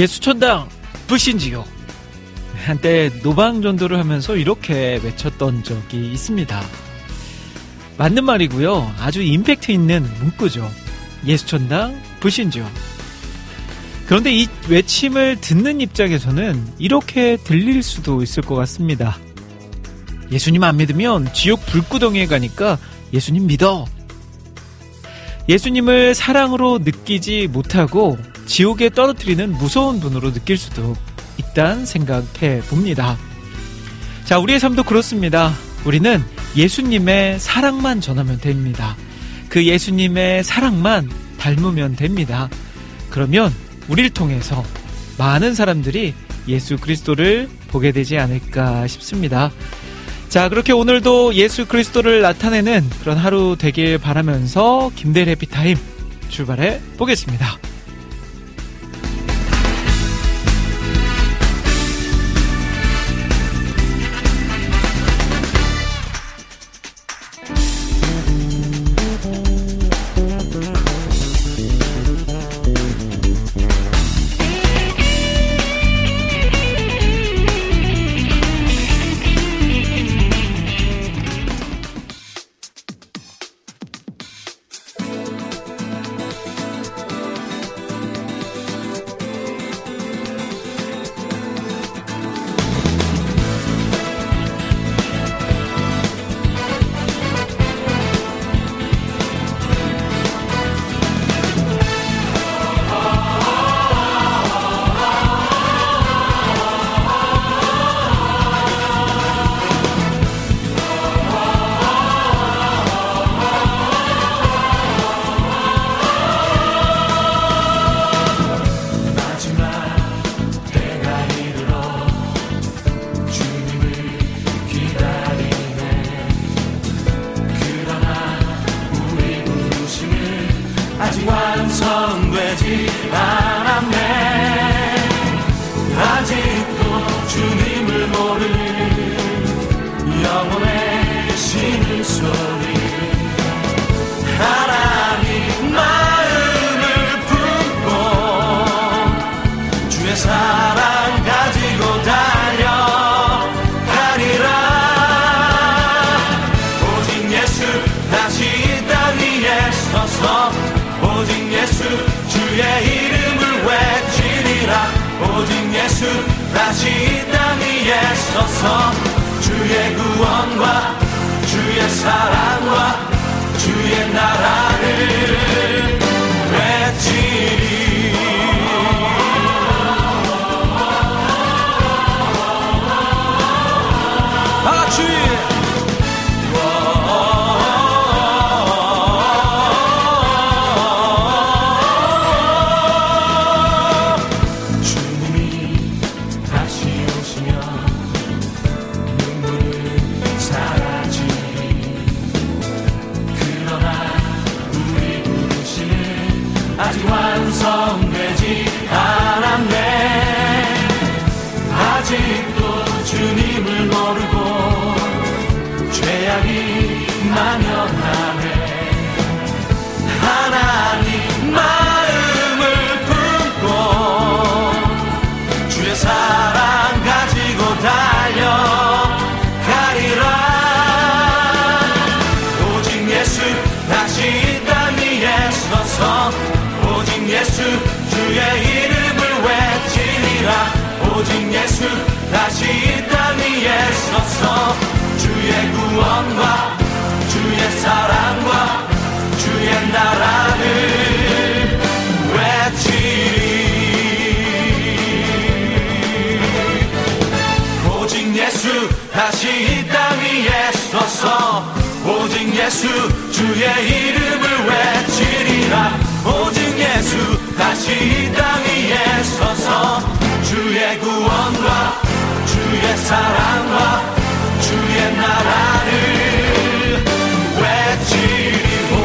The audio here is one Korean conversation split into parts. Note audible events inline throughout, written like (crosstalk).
예수천당 불신지요. 한때 노방전도를 하면서 이렇게 외쳤던 적이 있습니다. 맞는 말이고요. 아주 임팩트 있는 문구죠. 예수천당 불신지요. 그런데 이 외침을 듣는 입장에서는 이렇게 들릴 수도 있을 것 같습니다. 예수님 안 믿으면 지옥 불구덩이에 가니까 예수님 믿어. 예수님을 사랑으로 느끼지 못하고 지옥에 떨어뜨리는 무서운 분으로 느낄 수도 있단 생각해 봅니다. 자, 우리의 삶도 그렇습니다. 우리는 예수님의 사랑만 전하면 됩니다. 그 예수님의 사랑만 닮으면 됩니다. 그러면 우리를 통해서 많은 사람들이 예수 그리스도를 보게 되지 않을까 싶습니다. 자, 그렇게 오늘도 예수 그리스도를 나타내는 그런 하루 되길 바라면서 김대일 해피타임 출발해 보겠습니다. 이땅 위에 서서 주의 구원과 주의 사랑과 주의 나라를 구원과 주의 사랑과 주의 나라를 외치리 오직 예수 다시 이 땅 위에 서서 오직 예수 주의 이름을 외치리라. 오직 예수 다시 이 땅 위에 서서 주의 구원과 주의 사랑과 주의 나라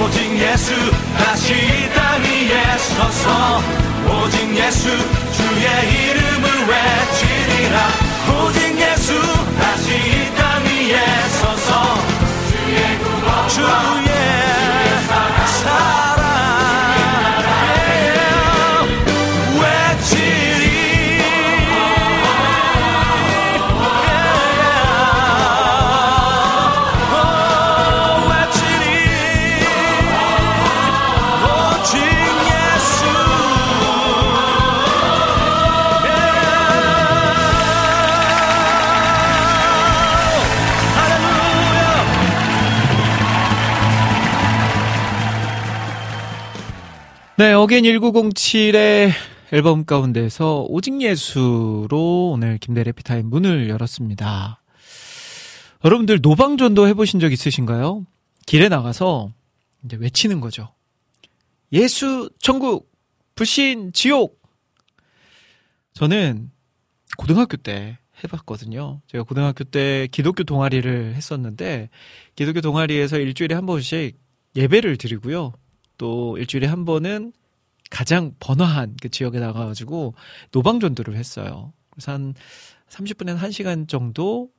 오직 예수 다시 이 땅 위에 서서. 오직 예수 주의 이름을 외치리라. 오직 예수 다시 이 땅 위에 서서. 주의 구원 네, Again 1907의 앨범 가운데서 오직 예수로 오늘 김대일 해피타임 문을 열었습니다. 여러분들 노방전도 해보신 적 있으신가요? 길에 나가서 이제 외치는 거죠. 예수, 천국, 불신, 지옥! 저는 고등학교 때 해봤거든요. 제가 고등학교 때 기독교 동아리를 했었는데, 기독교 동아리에서 일주일에 한 번씩 예배를 드리고요. 또 일주일에 한 번은 가장 번화한 그 지역에 나가가지고 노방전도를 했어요. 그래서 한 30분에서 1시간 정도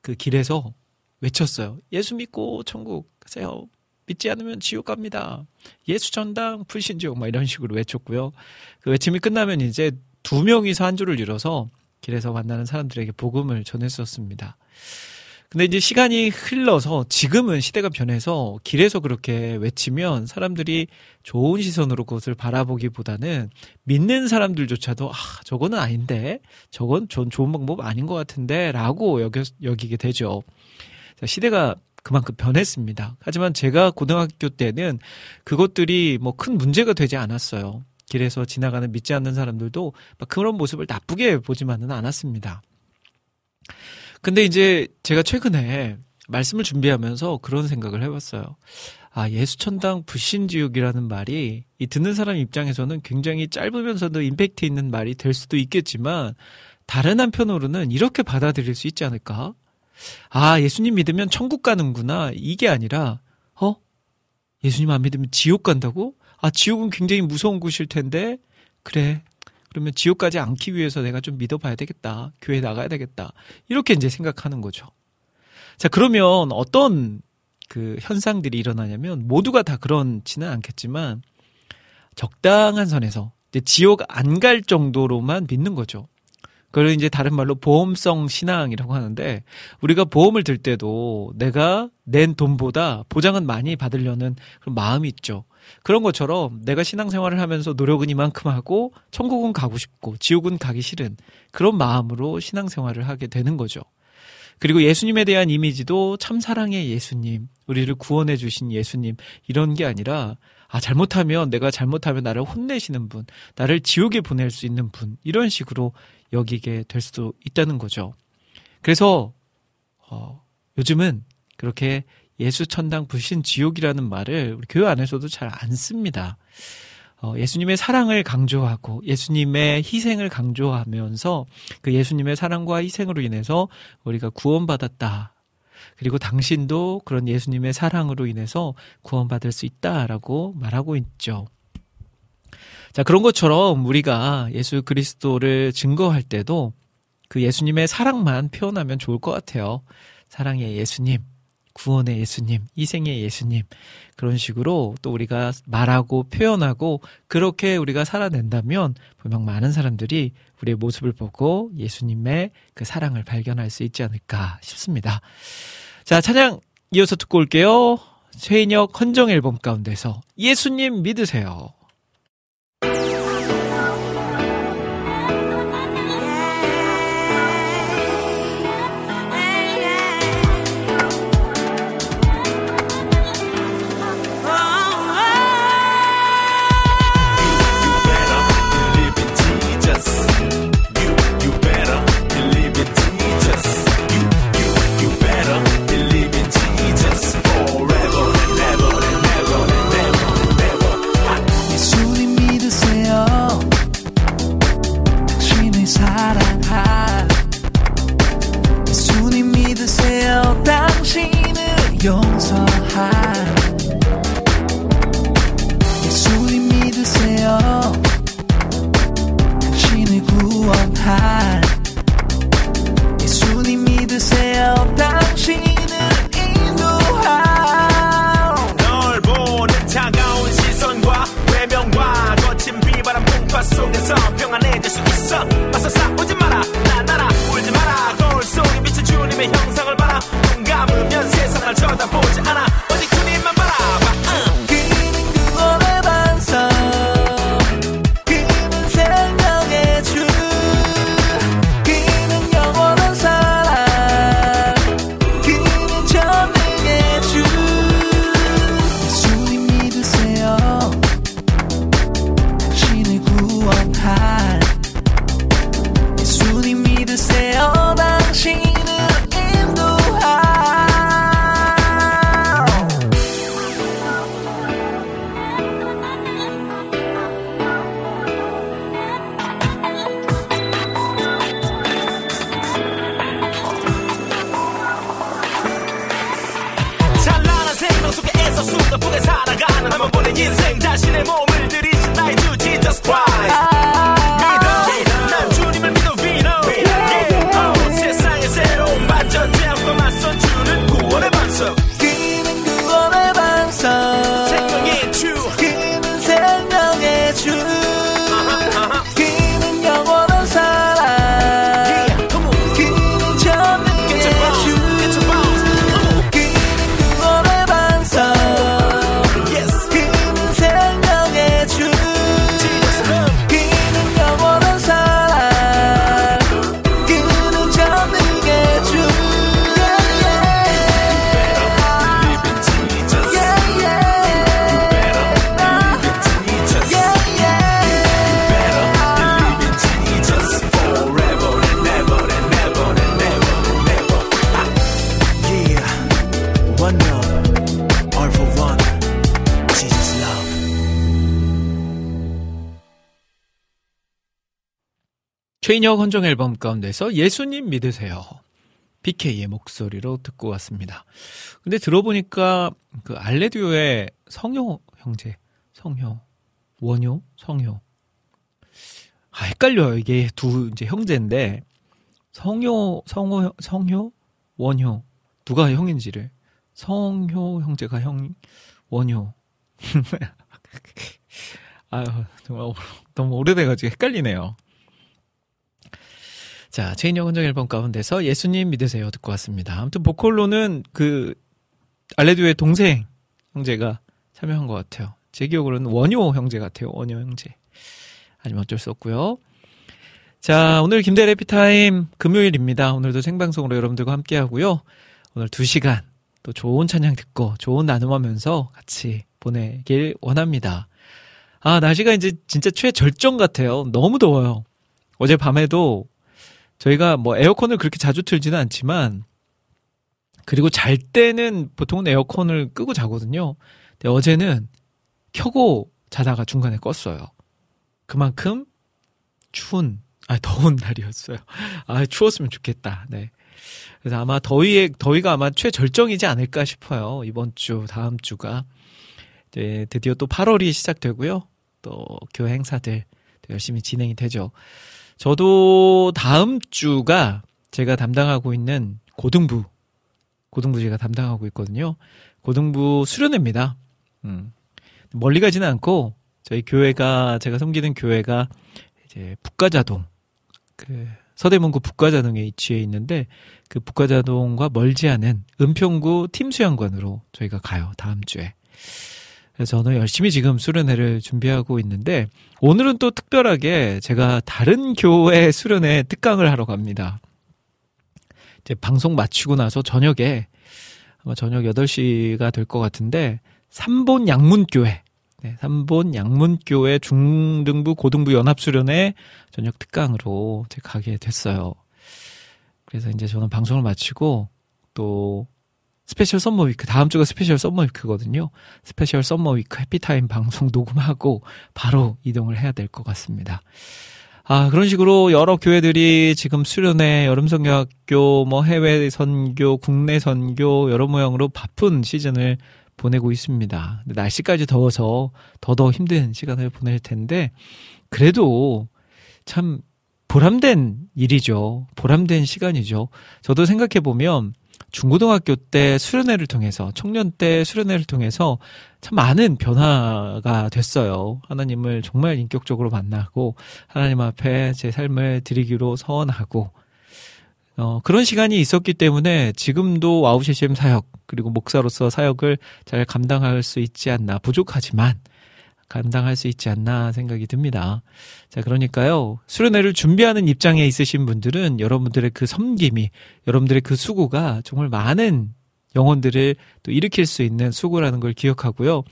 그 길에서 외쳤어요. 예수 믿고 천국 가세요. 믿지 않으면 지옥 갑니다. 예수 전당 불신 지옥 막 이런 식으로 외쳤고요. 그 외침이 끝나면 이제 두 명이서 한 줄을 이뤄서 길에서 만나는 사람들에게 복음을 전했었습니다. 근데 이제 시간이 흘러서 지금은 시대가 변해서 길에서 그렇게 외치면 사람들이 좋은 시선으로 그것을 바라보기보다는 믿는 사람들조차도 아, 저거는 아닌데 저건 전 좋은 방법 아닌 것 같은데 라고 여겨, 여기게 되죠. 자, 시대가 그만큼 변했습니다. 하지만 제가 고등학교 때는 그것들이 뭐 큰 문제가 되지 않았어요. 길에서 지나가는 믿지 않는 사람들도 막 그런 모습을 나쁘게 보지만은 않았습니다. 근데 이제 제가 최근에 말씀을 준비하면서 그런 생각을 해봤어요. 아, 예수천당 불신지옥이라는 말이 이 듣는 사람 입장에서는 굉장히 짧으면서도 임팩트 있는 말이 될 수도 있겠지만 다른 한편으로는 이렇게 받아들일 수 있지 않을까? 아, 예수님 믿으면 천국 가는구나. 이게 아니라, 어? 예수님 안 믿으면 지옥 간다고? 아, 지옥은 굉장히 무서운 곳일 텐데, 그래. 그러면 지옥 까지 않기 위해서 내가 좀 믿어봐야 되겠다. 교회 나가야 되겠다. 이렇게 이제 생각하는 거죠. 자, 그러면 어떤 그 현상들이 일어나냐면 모두가 다 그렇지는 않겠지만 적당한 선에서 이제 지옥 안 갈 정도로만 믿는 거죠. 그걸 이제 다른 말로 보험성 신앙이라고 하는데 우리가 보험을 들 때도 내가 낸 돈보다 보장은 많이 받으려는 그런 마음이 있죠. 그런 것처럼 내가 신앙생활을 하면서 노력은 이만큼 하고 천국은 가고 싶고 지옥은 가기 싫은 그런 마음으로 신앙생활을 하게 되는 거죠. 그리고 예수님에 대한 이미지도 참 사랑의 예수님, 우리를 구원해 주신 예수님 이런 게 아니라 아 잘못하면 내가 잘못하면 나를 혼내시는 분, 나를 지옥에 보낼 수 있는 분 이런 식으로 여기게 될 수도 있다는 거죠. 그래서 어, 요즘은 그렇게 예수 천당 불신 지옥이라는 말을 우리 교회 안에서도 잘 안 씁니다. 어, 예수님의 사랑을 강조하고 예수님의 희생을 강조하면서 그 예수님의 사랑과 희생으로 인해서 우리가 구원받았다. 그리고 당신도 그런 예수님의 사랑으로 인해서 구원받을 수 있다라고 말하고 있죠. 자, 그런 것처럼 우리가 예수 그리스도를 증거할 때도 그 예수님의 사랑만 표현하면 좋을 것 같아요. 사랑의 예수님, 구원의 예수님, 희생의 예수님. 그런 식으로 또 우리가 말하고 표현하고 그렇게 우리가 살아낸다면 분명 많은 사람들이 우리의 모습을 보고 예수님의 그 사랑을 발견할 수 있지 않을까 싶습니다. 자, 찬양 이어서 듣고 올게요. 최인혁 헌정 앨범 가운데서 예수님 믿으세요. 용서할 예수님 믿으세요. 당신을 구원할 예수님 믿으세요. 당신을 인도할 널 보는 차가운 시선과 외면과 거친 비바람 풍파 속에서 평안해질 수 있어. 맞서 싸우지 마라. 나나라 울지 마라. 거울 속에 비친 주님의 형상을 봐라. 날 쳐다보지 않아. 어디 최인혁 헌정 앨범 가운데서 예수님 믿으세요. BK의 목소리로 듣고 왔습니다. 근데 들어보니까 그 알레디오의 성효 형제, 성효, 원효, 성효. 아, 헷갈려요. 이게 두 이제 형제인데 성효, 성호, 성효, 원효 누가 형인지를 성효 형제가 형, 원효. (laughs) 아유, 정말 너무 오래돼가지고 헷갈리네요. 자, 체인영 헌정 앨범 가운데서 예수님 믿으세요 듣고 왔습니다. 아무튼 보컬로는 그 알레드의 동생 형제가 참여한 것 같아요. 제 기억으로는 원효 형제 같아요. 원효 형제. 하지만 어쩔 수 없고요. 자, 오늘 김대 래 피타임 금요일입니다. 오늘도 생방송으로 여러분들과 함께 하고요. 오늘 2시간 또 좋은 찬양 듣고 좋은 나눔하면서 같이 보내길 원합니다. 아, 날씨가 이제 진짜 최절정 같아요. 너무 더워요. 어제 밤에도 저희가 뭐 에어컨을 그렇게 자주 틀지는 않지만 그리고 잘 때는 보통은 에어컨을 끄고 자거든요. 근데 어제는 켜고 자다가 중간에 껐어요. 그만큼 추운, 아, 더운 (laughs) 날이었어요. 아, 추웠으면 좋겠다. 네. 그래서 아마 더위에, 더위가 아마 최절정이지 않을까 싶어요. 이번 주, 다음 주가. 이제 드디어 또 8월이 시작되고요. 또 교회 행사들 열심히 진행이 되죠. 저도 다음 주가 제가 담당하고 있는 고등부, 고등부 제가 담당하고 있거든요. 고등부 수련회입니다. 음. 멀리 가지는 않고 저희 교회가 제가 섬기는 교회가 이제 북가자동 그 서대문구 북가자동에 위치해 있는데 그 북가자동과 멀지 않은 은평구 팀수양관으로 저희가 가요 다음 주에 그래서 저는 열심히 지금 수련회를 준비하고 있는데 오늘은 또 특별하게 제가 다른 교회 수련회 특강을 하러 갑니다. 이제 방송 마치고 나서 저녁에 아마 저녁 8시가 될 것 같은데 3본 양문교회 네, 3본 양문교회 중등부 고등부 연합 수련회 저녁 특강으로 제가 가게 됐어요. 그래서 이제 저는 방송을 마치고 또 Special Summer Week 다음 주가 Special Summer Week거든요. Special Summer Week 해피타임 방송 녹음하고 바로 이동을 해야 될 것 같습니다. 아, 그런 식으로 여러 교회들이 지금 수련회, 여름성경학교, 뭐 해외 선교, 국내 선교 여러 모양으로 바쁜 시즌을 보내고 있습니다. 날씨까지 더워서 더더 힘든 시간을 보낼 텐데 그래도 참 보람된 일이죠. 보람된 시간이죠. 저도 생각해 보면 중고등학교 때 수련회를 통해서 청년 때 수련회를 통해서 참 많은 변화가 됐어요. 하나님을 정말 인격적으로 만나고 하나님 앞에 제 삶을 드리기로 서원하고 어, 그런 시간이 있었기 때문에 지금도 와우 CCM 사역 그리고 목사로서 사역을 잘 감당할 수 있지 않나 부족하지만 감당할 수 있지 않나 생각이 듭니다. 자, 그러니까요. 수련회를 준비하는 입장에 있으신 분들은 여러분들의 그 섬김이, 여러분들의 그 수고가 정말 많은 영혼들을 또 일으킬 수 있는 수고라는 걸 기억하고요.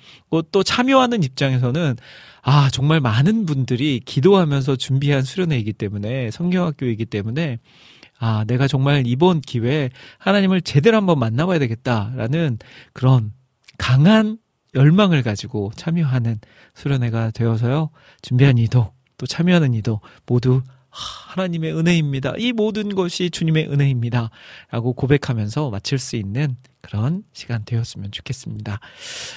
또 참여하는 입장에서는 아, 정말 많은 분들이 기도하면서 준비한 수련회이기 때문에 성경학교이기 때문에 아, 내가 정말 이번 기회에 하나님을 제대로 한번 만나봐야 되겠다라는 그런 강한 열망을 가지고 참여하는 수련회가 되어서요. 준비한 이도 또 참여하는 이도 모두 하나님의 은혜입니다. 이 모든 것이 주님의 은혜입니다. 라고 고백하면서 마칠 수 있는 그런 시간 되었으면 좋겠습니다.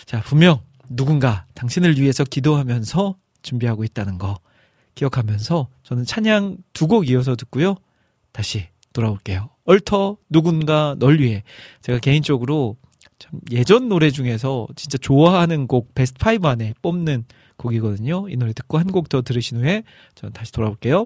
자, 분명 누군가 당신을 위해서 기도하면서 준비하고 있다는 거 기억하면서 저는 찬양 두 곡 이어서 듣고요. 다시 돌아올게요. 얼터 누군가 널 위해 제가 개인적으로 참 예전 노래 중에서 진짜 좋아하는 곡 베스트 5 안에 뽑는 곡이거든요. 이 노래 듣고 한 곡 더 들으신 후에 저는 다시 돌아올게요.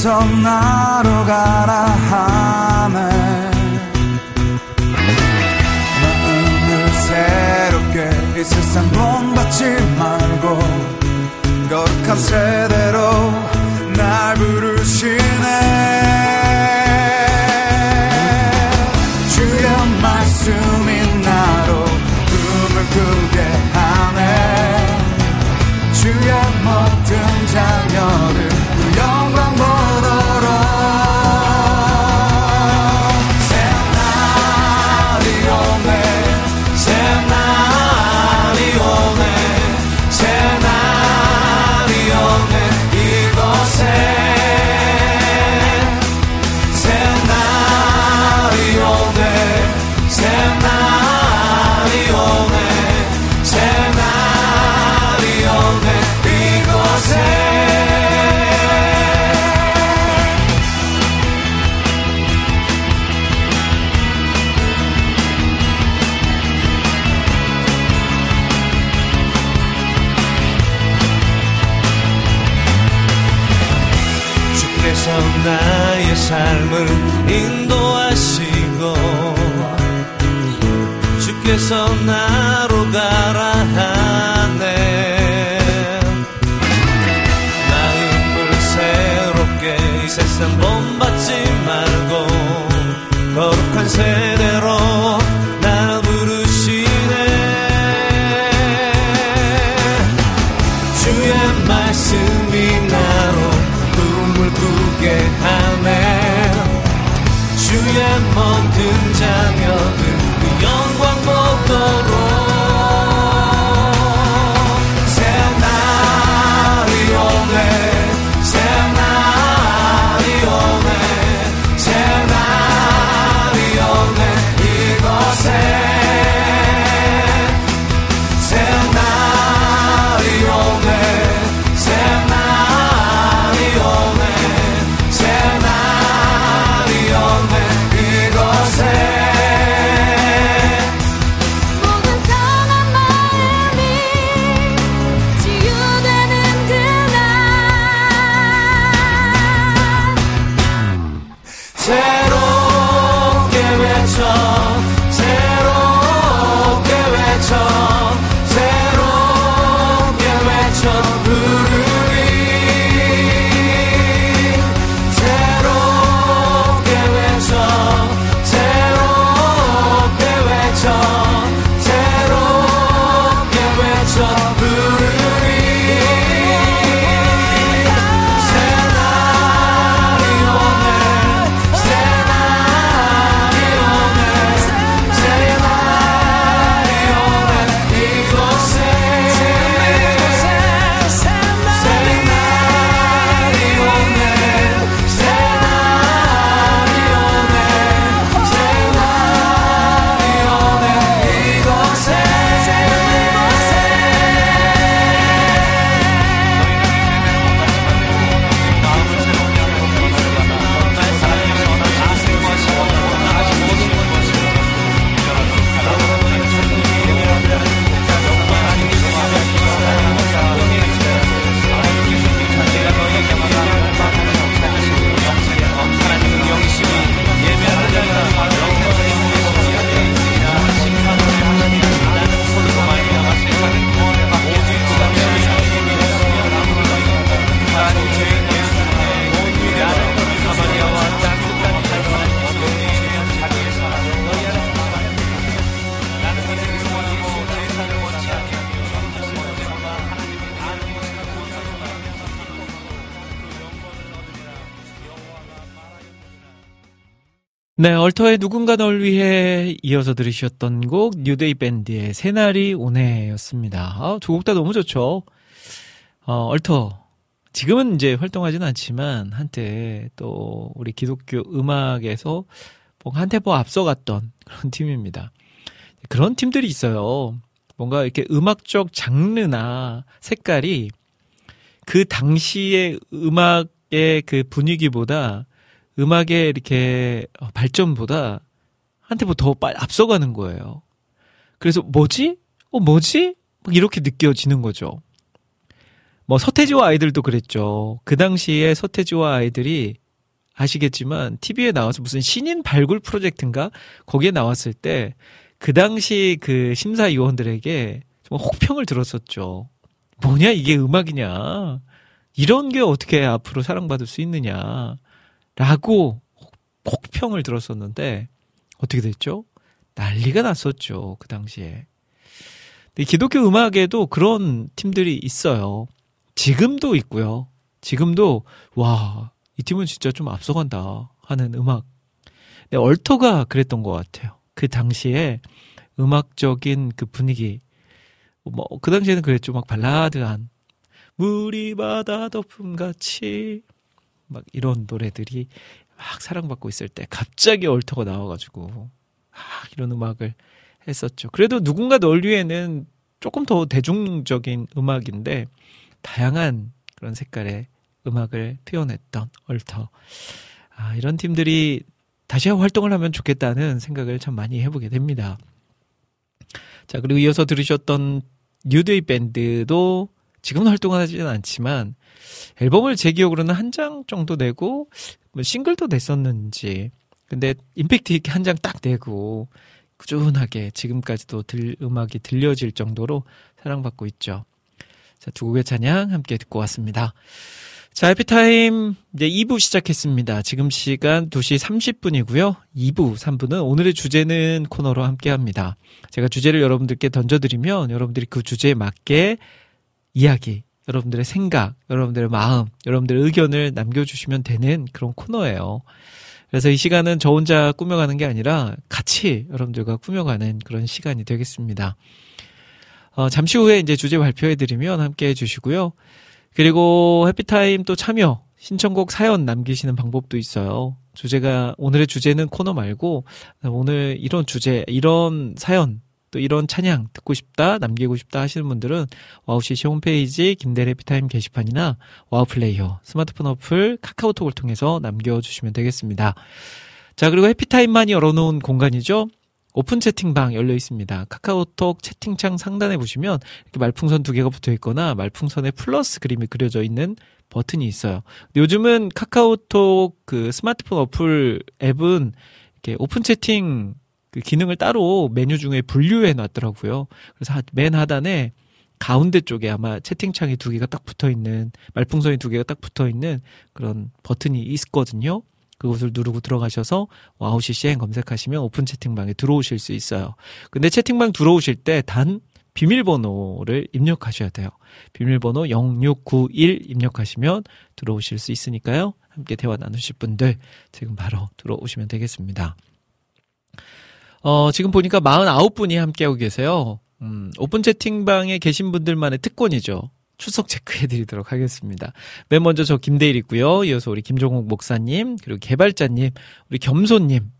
반성하러 가라 하네 마음을 새롭게 이 세상 본받지 말고 거룩한 새 so now 네, 얼터의 누군가 널 위해 이어서 들으셨던 곡 뉴데이 밴드의 새날이 오네였습니다. 아, 두곡 다 너무 좋죠. 어, 얼터 지금은 이제 활동하지는 않지만 한때 또 우리 기독교 음악에서 한 테보 앞서갔던 (laughs) 그런 팀입니다. 그런 팀들이 있어요. 뭔가 이렇게 음악적 장르나 색깔이 그 당시의 음악의 그 분위기보다 음악의 이렇게 발전보다 한 테보 더 빨리 앞서가는 거예요. 그래서 뭐지? 어 뭐지? 막 이렇게 느껴지는 거죠. 뭐 서태지와 아이들도 그랬죠. 그 당시에 서태지와 아이들이 아시겠지만 TV에 나와서 무슨 신인 발굴 프로젝트인가 거기에 나왔을 때 그 당시 그 심사위원들에게 정말 혹평을 들었었죠. 뭐냐 이게 음악이냐 이런 게 어떻게 앞으로 사랑받을 수 있느냐 라고 혹평을 들었었는데 어떻게 됐죠? 난리가 났었죠. 그 당시에. 기독교 음악에도 그런 팀들이 있어요. 지금도 있고요. 지금도 와, 이 팀은 진짜 좀 앞서간다 하는 음악. 네, 얼터가 그랬던 것 같아요. 그 당시에 음악적인 그 분위기. 뭐, 그 당시에는 그랬죠. 막 발라드한. 물이 바다 덮음 같이 막 이런 노래들이 막 사랑받고 있을 때 갑자기 얼터가 나와가지고 막 이런 음악을 했었죠. 그래도 누군가 널 위해는 조금 더 대중적인 음악인데 다양한 그런 색깔의 음악을 표현했던 얼터. 아, 이런 팀들이 다시 활동을 하면 좋겠다는 생각을 참 많이 해보게 됩니다. 자, 그리고 이어서 들으셨던 뉴데이 밴드도 지금은 활동하지는 않지만 앨범을 제 기억으로는 한 장 정도 내고 뭐 싱글도 냈었는지 근데 임팩트 있게 한 장 딱 내고 꾸준하게 지금까지도 들, 음악이 들려질 정도로 사랑받고 있죠. 자, 두 곡의 찬양 함께 듣고 왔습니다. 자, 해피타임 이제 2부 시작했습니다. 지금 시간 2시 30분이고요. 2부, 3부는 오늘의 주제는 코너로 함께 합니다. 제가 주제를 여러분들께 던져드리면 여러분들이 그 주제에 맞게 이야기, 여러분들의 생각, 여러분들의 마음, 여러분들의 의견을 남겨주시면 되는 그런 코너예요. 그래서 이 시간은 저 혼자 꾸며가는 게 아니라 같이 여러분들과 꾸며가는 그런 시간이 되겠습니다. 어, 잠시 후에 이제 주제 발표해드리면 함께 해주시고요. 그리고 해피타임 또 참여, 신청곡 사연 남기시는 방법도 있어요. 주제가, 오늘의 주제는 코너 말고, 오늘 이런 주제, 이런 사연, 또 이런 찬양 듣고 싶다, 남기고 싶다 하시는 분들은 와우CCM 홈페이지 김대일의 해피타임 게시판이나 와우 플레이어 스마트폰 어플 카카오톡을 통해서 남겨주시면 되겠습니다. 자, 그리고 해피타임만이 열어놓은 공간이죠. 오픈 채팅방 열려 있습니다. 카카오톡 채팅창 상단에 보시면 이렇게 말풍선 두 개가 붙어 있거나 말풍선에 플러스 그림이 그려져 있는 버튼이 있어요. 요즘은 카카오톡 그 스마트폰 어플 앱은 이렇게 오픈 채팅 그 기능을 따로 메뉴 중에 분류해 놨더라고요. 그래서 맨 하단에 가운데 쪽에 아마 채팅창이 두 개가 딱 붙어 있는 말풍선이 두 개가 딱 붙어 있는 그런 버튼이 있거든요. 그것을 누르고 들어가셔서 와우 CCM 검색하시면 오픈 채팅방에 들어오실 수 있어요. 근데 채팅방 들어오실 때 단 비밀번호를 입력하셔야 돼요. 비밀번호 0691 입력하시면 들어오실 수 있으니까요. 함께 대화 나누실 분들 지금 바로 들어오시면 되겠습니다. 어, 지금 보니까 49분이 함께하고 계세요. 음, 오픈 채팅방에 계신 분들만의 특권이죠. 출석 체크해 드리도록 하겠습니다. 맨 먼저 저 김대일 있고요. 이어서 우리 김종욱 목사님, 그리고 개발자님, 우리 겸손님,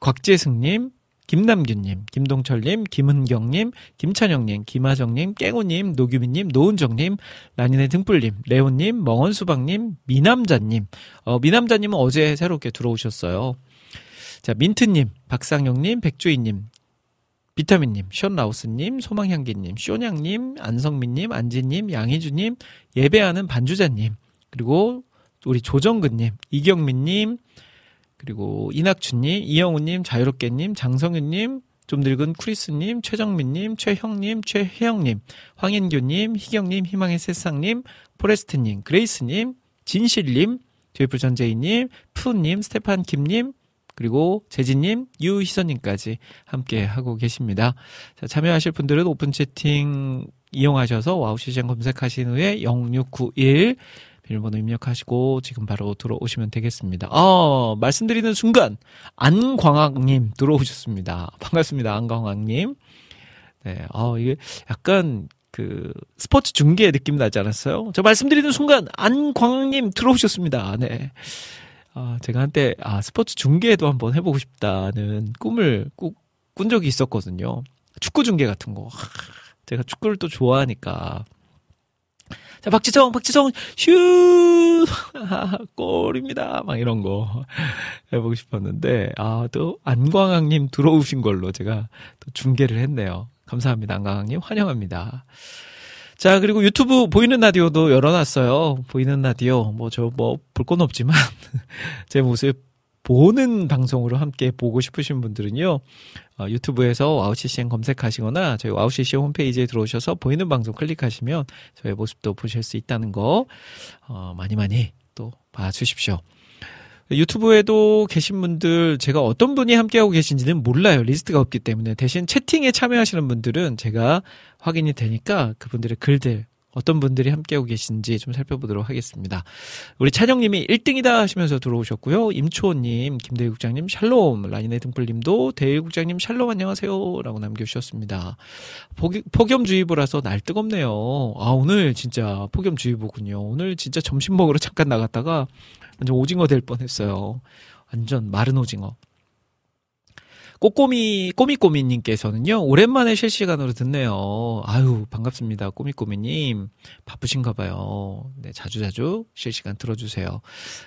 곽재승님, 김남균님, 김동철님, 김은경님, 김찬영님, 김하정님, 깽우님, 노규민님, 노은정님, 라니네 등불님, 레온님, 멍언수박님, 미남자님. 어, 미남자님은 어제 새롭게 들어오셨어요. 자, 민트님, 박상영님, 백조이님, 비타민님, 션라우스님, 소망향기님, 쇼냥님, 안성민님, 안지님, 양희주님, 예배하는 반주자님, 그리고 우리 조정근님, 이경민님, 그리고 이낙춘님, 이영우님, 자유롭게님, 장성윤님, 좀 늙은 크리스님, 최정민님, 최형님, 최혜영님, 황인규님, 희경님, 희망의 세상님, 포레스트님, 그레이스님, 진실님, 조이풀 전재희님, 푸님, 스테판 김님, 그리고 재진님, 유희선님까지 함께 하고 계십니다. 자, 참여하실 분들은 오픈 채팅 이용하셔서 와우 CCM 검색하신 후에 0691 비밀번호 입력하시고 지금 바로 들어오시면 되겠습니다. 어, 말씀드리는 순간 안광학님 들어오셨습니다. 반갑습니다. 안광학님. 네, 어, 이게 약간 그 스포츠 중계 느낌 나지 않았어요? 저 말씀드리는 순간 안광학님 들어오셨습니다. 네. 아, 제가 한때 아, 스포츠 중계도 한번 해보고 싶다는 꿈을 꾸, 꾼 적이 있었거든요. 축구 중계 같은 거. 제가 축구를 또 좋아하니까. 자, 박지성, 박지성, 슛! (laughs) 골입니다. 막 이런 거 해보고 싶었는데, 아, 또 안광학님 들어오신 걸로 제가 또 중계를 했네요. 감사합니다. 안광학님. 환영합니다. 자, 그리고 유튜브 보이는 라디오도 열어놨어요. 보이는 라디오. 뭐, 저, 뭐, 볼 건 없지만, (laughs) 제 모습 보는 방송으로 함께 보고 싶으신 분들은요, 어, 유튜브에서 와우CCM 검색하시거나 저희 와우CCM 홈페이지에 들어오셔서 보이는 방송 클릭하시면 저의 모습도 보실 수 있다는 거, 어, 많이 많이 또 봐주십시오. 유튜브에도 계신 분들 제가 어떤 분이 함께하고 계신지는 몰라요. 리스트가 없기 때문에 대신 채팅에 참여하시는 분들은 제가 확인이 되니까 그분들의 글들 어떤 분들이 함께하고 계신지 좀 살펴보도록 하겠습니다. 우리 찬영님이 1등이다 하시면서 들어오셨고요. 임초원님, 김대국장님 샬롬, 라인의 등불님도 대국장님 샬롬 안녕하세요 라고 남겨주셨습니다. 폭염주의보라서 날 뜨겁네요. 아 오늘 진짜 폭염주의보군요. 오늘 진짜 점심 먹으러 잠깐 나갔다가 완전 오징어 될 뻔했어요. 완전 마른 오징어. 꼬꼬미, 꼬미꼬미님께서는요, 오랜만에 실시간으로 듣네요. 아유, 반갑습니다. 꼬미꼬미님. 바쁘신가 봐요. 네, 자주 자주 실시간 들어주세요.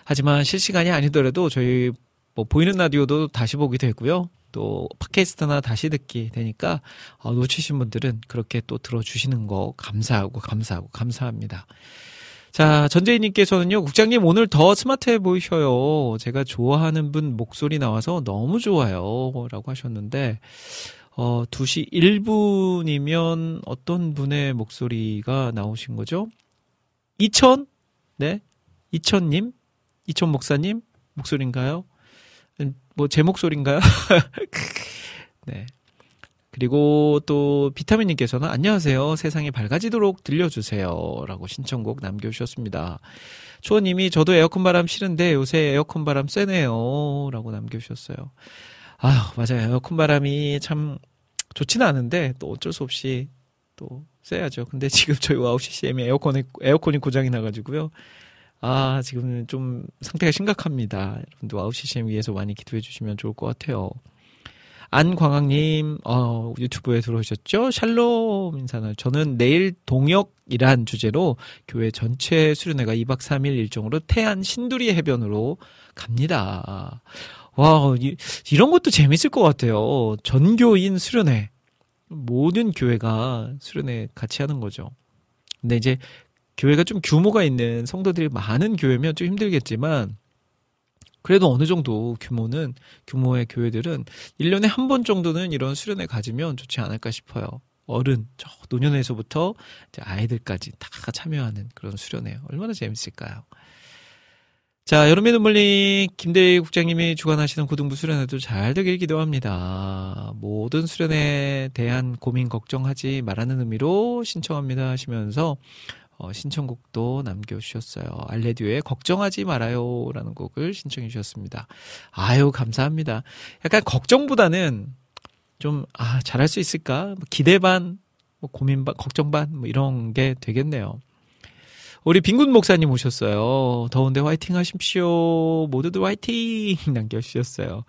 하지만 실시간이 아니더라도 저희 뭐 보이는 라디오도 다시 보게 되고요. 또 팟캐스트나 다시 듣기 되니까 어, 놓치신 분들은 그렇게 또 들어주시는 거 감사하고 감사하고 감사합니다. 자, 전재희님께서는요, 국장님 오늘 더 스마트해 보이셔요. 제가 좋아하는 분 목소리 나와서 너무 좋아요. 라고 하셨는데, 어, 2시 1분이면 어떤 분의 목소리가 나오신 거죠? 이천? 네? 이천님? 이천 목사님? 목소리인가요? 뭐, 제 목소리인가요? (laughs) 네. 그리고 또 비타민님께서는 안녕하세요. 세상이 밝아지도록 들려주세요. 라고 신청곡 남겨주셨습니다. 초원님이 저도 에어컨 바람 싫은데 요새 에어컨 바람 쎄네요. 라고 남겨주셨어요. 아 맞아요. 에어컨 바람이 참 좋지는 않은데 또 어쩔 수 없이 또 쐬야죠. 근데 지금 저희 와우 CCM이 에어컨이, 에어컨이 고장이 나가지고요. 아, 지금 좀 상태가 심각합니다. 여러분들 와우 CCM 위해서 많이 기도해 주시면 좋을 것 같아요. 안광학님, 어, 유튜브에 들어오셨죠? 샬롬 인사를. 저는 내일 동역이란 주제로 교회 전체 수련회가 2박 3일 일정으로 태안 신두리 해변으로 갑니다. 와, 이, 이런 것도 재밌을 것 같아요. 전교인 수련회. 모든 교회가 수련회 같이 하는 거죠. 근데 이제 교회가 좀 규모가 있는 성도들이 많은 교회면 좀 힘들겠지만, 그래도 어느 정도 규모는 규모의 교회들은 1년에 한 번 정도는 이런 수련회 가지면 좋지 않을까 싶어요. 어른, 저 노년에서부터 아이들까지 다 참여하는 그런 수련회 얼마나 재밌을까요? 자, 여름의 눈물님, 김대희 국장님이 주관하시는 고등부 수련회도 잘 되길 기도합니다. 모든 수련회에 대한 고민 걱정하지 말라는 의미로 신청합니다 하시면서 어, 신청곡도 남겨주셨어요. 알레디오의 걱정하지 말아요. 라는 곡을 신청해 주셨습니다. 아유, 감사합니다. 약간 걱정보다는 좀, 아, 잘할 수 있을까? 뭐 기대 반, 뭐 고민 반, 걱정 반, 뭐 이런 게 되겠네요. 우리 빈군 목사님 오셨어요. 더운데 화이팅 하십시오. 모두들 화이팅! (laughs) 남겨주셨어요.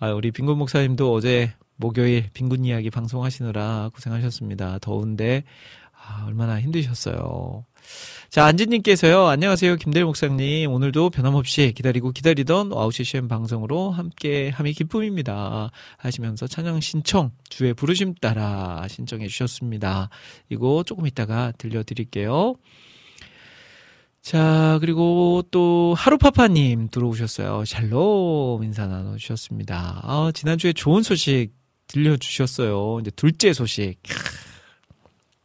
아, 우리 빈군 목사님도 어제 목요일 빈군 이야기 방송하시느라 고생하셨습니다. 더운데, 아, 얼마나 힘드셨어요. 자, 안지님께서요, 안녕하세요. 김대일 목사님. 오늘도 변함없이 기다리고 기다리던 와우CCM 방송으로 함께 함이 기쁨입니다. 하시면서 찬양 신청, 주의 부르심 따라 신청해 주셨습니다. 이거 조금 이따가 들려드릴게요. 자, 그리고 또 하루파파님 들어오셨어요. 샬롬 인사 나눠주셨습니다. 아, 지난주에 좋은 소식 들려주셨어요. 이제 둘째 소식.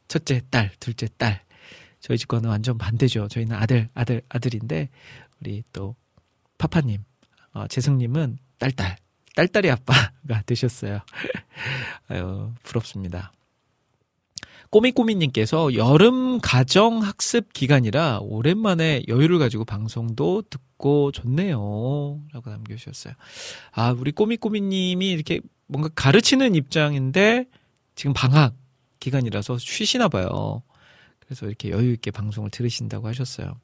첫째 딸, 둘째 딸. 저희 집과는 완전 반대죠. 저희는 아들, 아들, 아들인데, 우리 또, 파파님, 어, 재승님은 딸딸, 딸딸이 아빠가 (laughs) 되셨어요. (laughs) 아유, 부럽습니다. 꼬미꼬미님께서 여름 가정 학습 기간이라 오랜만에 여유를 가지고 방송도 듣고 좋네요. 라고 남겨주셨어요. 아, 우리 꼬미꼬미님이 이렇게 뭔가 가르치는 입장인데 지금 방학 기간이라서 쉬시나 봐요. 그래서 이렇게 여유 있게 방송을 들으신다고 하셨어요.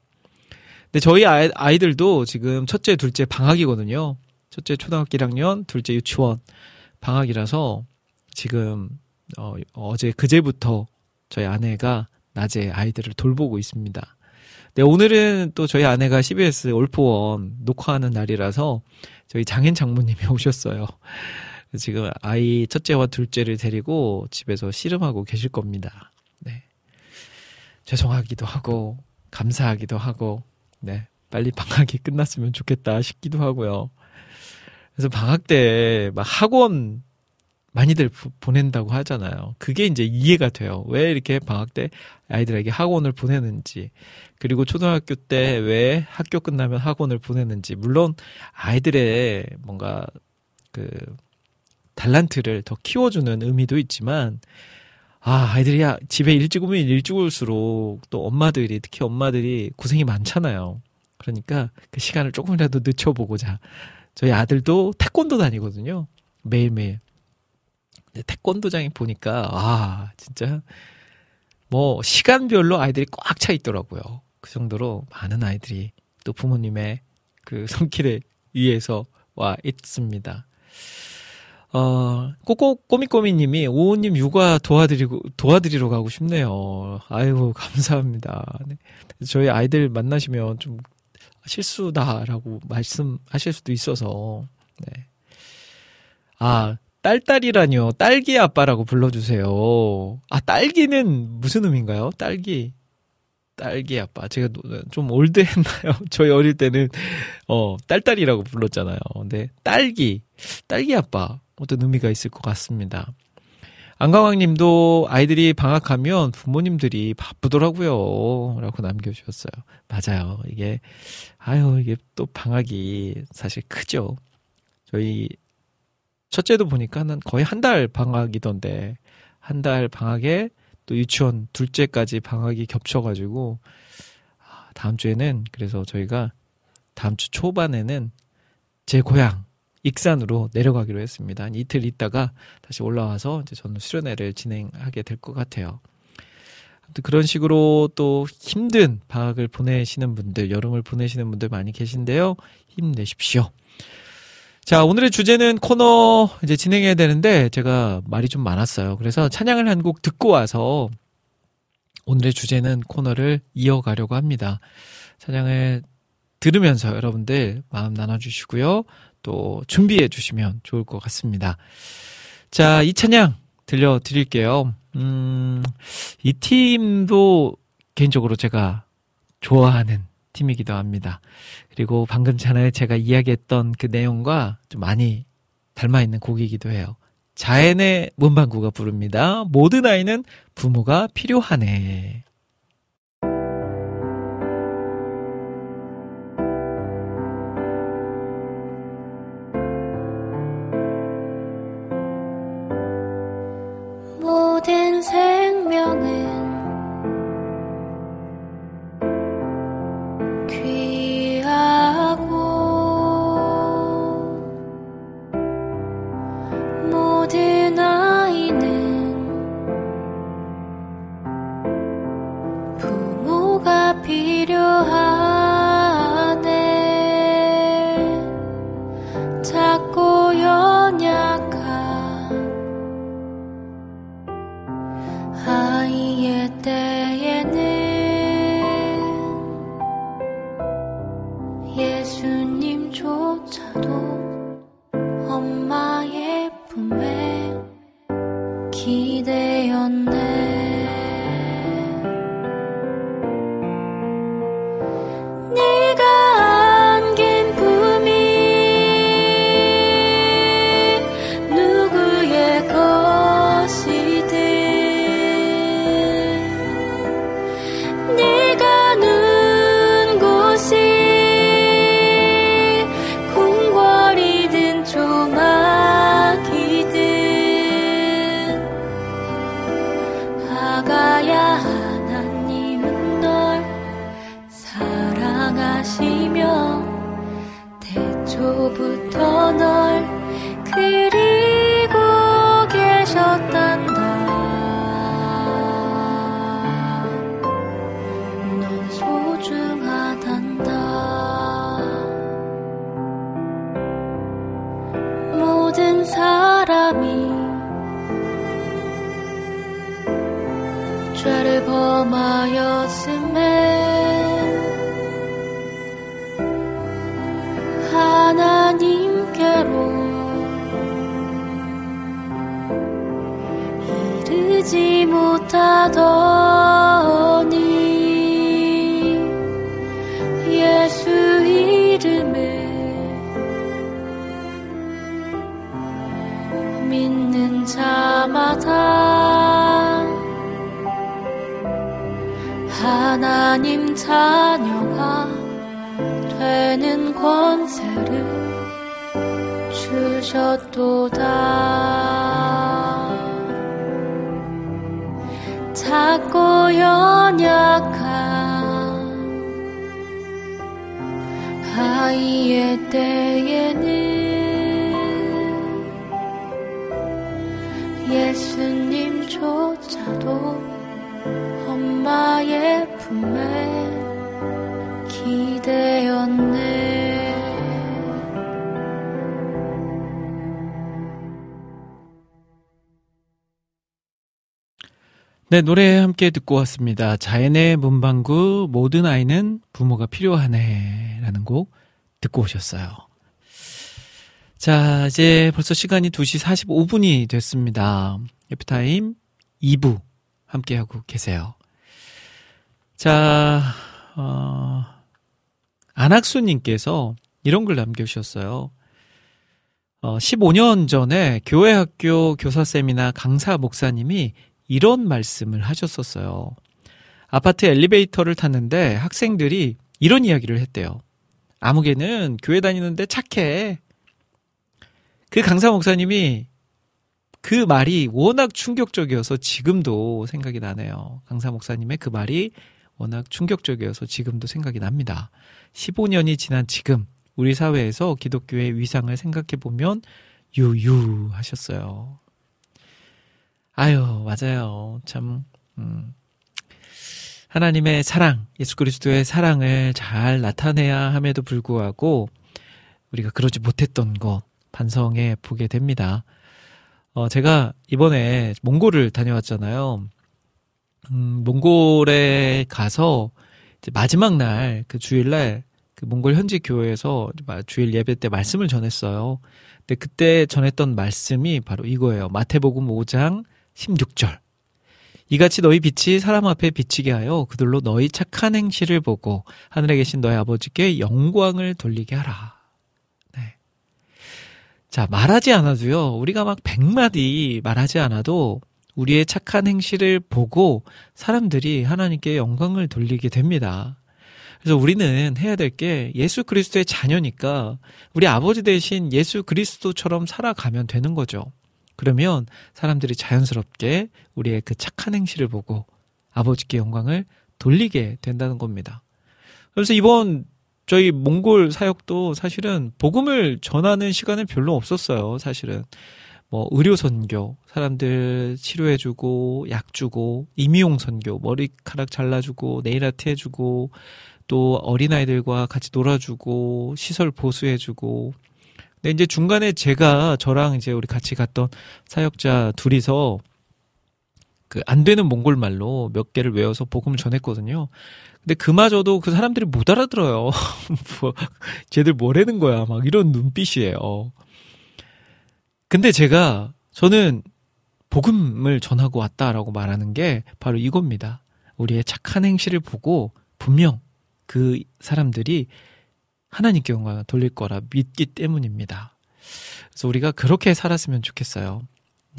근데 저희 아이, 아이들도 지금 첫째, 둘째 방학이거든요. 첫째 초등학교 1학년, 둘째 유치원 방학이라서 지금 어, 어제 그제부터 저희 아내가 낮에 아이들을 돌보고 있습니다. 네, 오늘은 또 저희 아내가 CBS 올포원 녹화하는 날이라서 저희 장인 장모님이 (laughs) 오셨어요. 지금 아이 첫째와 둘째를 데리고 집에서 씨름하고 계실 겁니다. 네. 죄송하기도 하고, 감사하기도 하고, 네. 빨리 방학이 끝났으면 좋겠다 싶기도 하고요. 그래서 방학 때 막 학원 많이들 보낸다고 하잖아요. 그게 이제 이해가 돼요. 왜 이렇게 방학 때 아이들에게 학원을 보내는지. 그리고 초등학교 때 왜 학교 끝나면 학원을 보내는지. 물론 아이들의 뭔가 그 달란트를 더 키워주는 의미도 있지만, 아, 아이들이 집에 일찍 오면 일찍 올수록 또 엄마들이, 특히 엄마들이 고생이 많잖아요. 그러니까 그 시간을 조금이라도 늦춰보고자. 저희 아들도 태권도 다니거든요. 매일매일. 태권도장에 보니까, 아, 진짜, 뭐, 시간별로 아이들이 꽉 차 있더라고요. 그 정도로 많은 아이들이 또 부모님의 그 손길에 의해서 와 있습니다. 어, 꼬꼬, 꼬미꼬미님이 오우님 육아 도와드리고, 도와드리러 가고 싶네요. 아이고, 감사합니다. 네. 저희 아이들 만나시면 좀 실수다라고 말씀하실 수도 있어서, 네. 아, 딸딸이라뇨. 딸기 아빠라고 불러주세요. 아, 딸기는 무슨 의미인가요? 딸기. 딸기 아빠. 제가 좀 올드했나요? (laughs) 저희 어릴 때는, 어, 딸딸이라고 불렀잖아요. 근데, 딸기. 딸기 아빠. 어떤 의미가 있을 것 같습니다. 안강왕 님도 아이들이 방학하면 부모님들이 바쁘더라고요. 라고 남겨주셨어요. 맞아요. 이게, 아유, 이게 또 방학이 사실 크죠. 저희 첫째도 보니까 는 거의 한 달 방학이던데, 한 달 방학에 또 유치원 둘째까지 방학이 겹쳐가지고, 아, 다음 주에는 그래서 저희가 다음 주 초반에는 제 고향, 익산으로 내려가기로 했습니다. 한 이틀 있다가 다시 올라와서 이제 저는 수련회를 진행하게 될 것 같아요. 그런 식으로 또 힘든 방학을 보내시는 분들, 여름을 보내시는 분들 많이 계신데요. 힘내십시오. 자, 오늘의 주제는 코너 이제 진행해야 되는데 제가 말이 좀 많았어요. 그래서 찬양을 한 곡 듣고 와서 오늘의 주제는 코너를 이어가려고 합니다. 찬양을 들으면서 여러분들 마음 나눠주시고요. 또 준비해 주시면 좋을 것 같습니다. 자, 이 찬양 들려드릴게요. 음, 이 팀도 개인적으로 제가 좋아하는 팀이기도 합니다. 그리고 방금 전에 제가 이야기했던 그 내용과 좀 많이 닮아 있는 곡이기도 해요. 자연의 문방구가 부릅니다. 모든 아이는 부모가 필요하네. 생명은 기대었네 네, 노래 함께 듣고 왔습니다. 자연의 문방구 모든 아이는 부모가 필요하네 라는 곡 듣고 오셨어요. 자, 이제 벌써 시간이 2시 45분이 됐습니다. 해피타임 2부 함께하고 계세요. 자, 어, 안광학님께서 이런 글 남겨주셨어요. 어, 15년 전에 교회 학교 교사쌤이나 강사 목사님이 이런 말씀을 하셨었어요. 아파트 엘리베이터를 탔는데 학생들이 이런 이야기를 했대요. 아무개는 교회 다니는데 착해. 그 강사 목사님이 그 말이 워낙 충격적이어서 지금도 생각이 나네요. 강사 목사님의 그 말이 워낙 충격적이어서 지금도 생각이 납니다. 15년이 지난 지금 우리 사회에서 기독교의 위상을 생각해 보면 유유하셨어요. 아유, 맞아요. 참, 음. 하나님의 사랑, 예수 그리스도의 사랑을 잘 나타내야 함에도 불구하고 우리가 그러지 못했던 것 반성해 보게 됩니다. 어, 제가 이번에 몽골을 다녀왔잖아요. 음, 몽골에 가서 마지막 날, 그 주일날, 그 몽골 현지 교회에서 주일 예배 때 말씀을 전했어요. 근데 그때 전했던 말씀이 바로 이거예요. 마태복음 5장 16절. 이같이 너희 빛이 사람 앞에 비치게 하여 그들로 너희 착한 행실을 보고 하늘에 계신 너희 아버지께 영광을 돌리게 하라. 네. 자, 말하지 않아도요, 우리가 막 백마디 말하지 않아도 우리의 착한 행실을 보고 사람들이 하나님께 영광을 돌리게 됩니다. 그래서 우리는 해야 될 게 예수 그리스도의 자녀니까 우리 아버지 대신 예수 그리스도처럼 살아가면 되는 거죠. 그러면 사람들이 자연스럽게 우리의 그 착한 행실을 보고 아버지께 영광을 돌리게 된다는 겁니다. 그래서 이번 저희 몽골 사역도 사실은 복음을 전하는 시간은 별로 없었어요. 사실은 뭐 의료 선교, 사람들 치료해 주고 약 주고 임의용 선교, 머리카락 잘라 주고 네일 아트 해 주고 또 어린아이들과 같이 놀아주고 시설 보수해주고 근데 이제 중간에 제가 저랑 이제 우리 같이 갔던 사역자 둘이서 그 안 되는 몽골 말로 몇 개를 외워서 복음을 전했거든요. 근데 그마저도 그 사람들이 못 알아들어요. (laughs) 뭐, 쟤들 뭐라는 거야. 막 이런 눈빛이에요. 근데 제가, 저는 복음을 전하고 왔다라고 말하는 게 바로 이겁니다. 우리의 착한 행실을 보고 분명 그 사람들이 하나님께 영광을 돌릴 거라 믿기 때문입니다. 그래서 우리가 그렇게 살았으면 좋겠어요.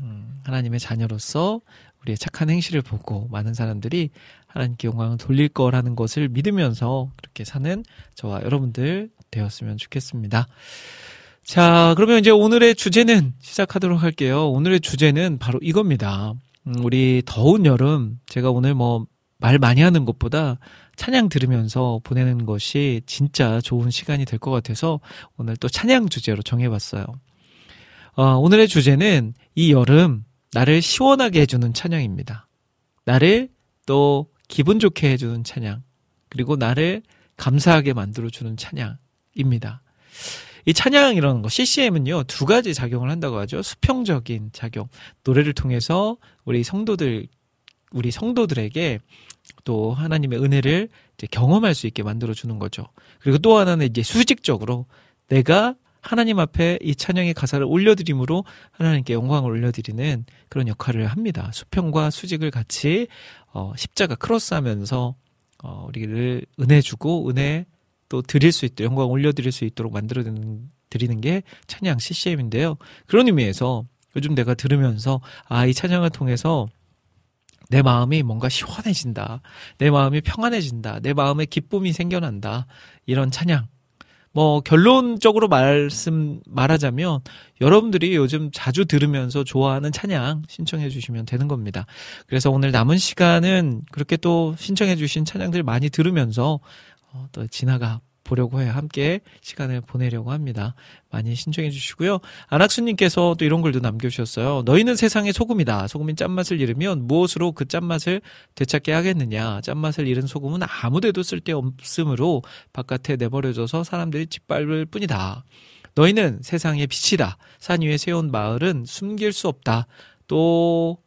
음, 하나님의 자녀로서 우리의 착한 행실을 보고 많은 사람들이 하나님께 영광을 돌릴 거라는 것을 믿으면서 그렇게 사는 저와 여러분들 되었으면 좋겠습니다. 자, 그러면 이제 오늘의 주제는 시작하도록 할게요. 오늘의 주제는 바로 이겁니다. 음, 우리 더운 여름, 제가 오늘 뭐 말 많이 하는 것보다 찬양 들으면서 보내는 것이 진짜 좋은 시간이 될 것 같아서 오늘 또 찬양 주제로 정해봤어요. 어, 오늘의 주제는 이 여름 나를 시원하게 해주는 찬양입니다. 나를 또 기분 좋게 해주는 찬양, 그리고 나를 감사하게 만들어주는 찬양입니다. 이 찬양이라는 거, CCM은요, 두 가지 작용을 한다고 하죠. 수평적인 작용. 노래를 통해서 우리 성도들, 우리 성도들에게 또 하나님의 은혜를 경험할 수 있게 만들어 주는 거죠. 그리고 또 하나는 이제 수직적으로 내가 하나님 앞에 이 찬양의 가사를 올려드림으로 하나님께 영광을 올려드리는 그런 역할을 합니다. 수평과 수직을 같이 어, 십자가 크로스하면서 어, 우리를 은혜 주고 은혜 또 드릴 수 있도록 영광 올려드릴 수 있도록 만들어 드리는 게 찬양 CCM인데요. 그런 의미에서 요즘 내가 들으면서 아 이 찬양을 통해서 내 마음이 뭔가 시원해진다. 내 마음이 평안해진다. 내 마음에 기쁨이 생겨난다. 이런 찬양. 뭐 결론적으로 말씀 말하자면 여러분들이 요즘 자주 들으면서 좋아하는 찬양 신청해 주시면 되는 겁니다. 그래서 오늘 남은 시간은 그렇게 또 신청해 주신 찬양들 많이 들으면서 어, 또 지나가 보려고 해요. 함께 시간을 보내려고 합니다. 많이 신청해 주시고요. 안학수님께서 또 이런 글도 남겨주셨어요. 너희는 세상의 소금이다. 소금이 짠맛을 잃으면 무엇으로 그 짠맛을 되찾게 하겠느냐. 짠맛을 잃은 소금은 아무데도 쓸데없으므로 바깥에 내버려져서 사람들이 짓밟을 뿐이다. 너희는 세상의 빛이다. 산 위에 세운 마을은 숨길 수 없다. 또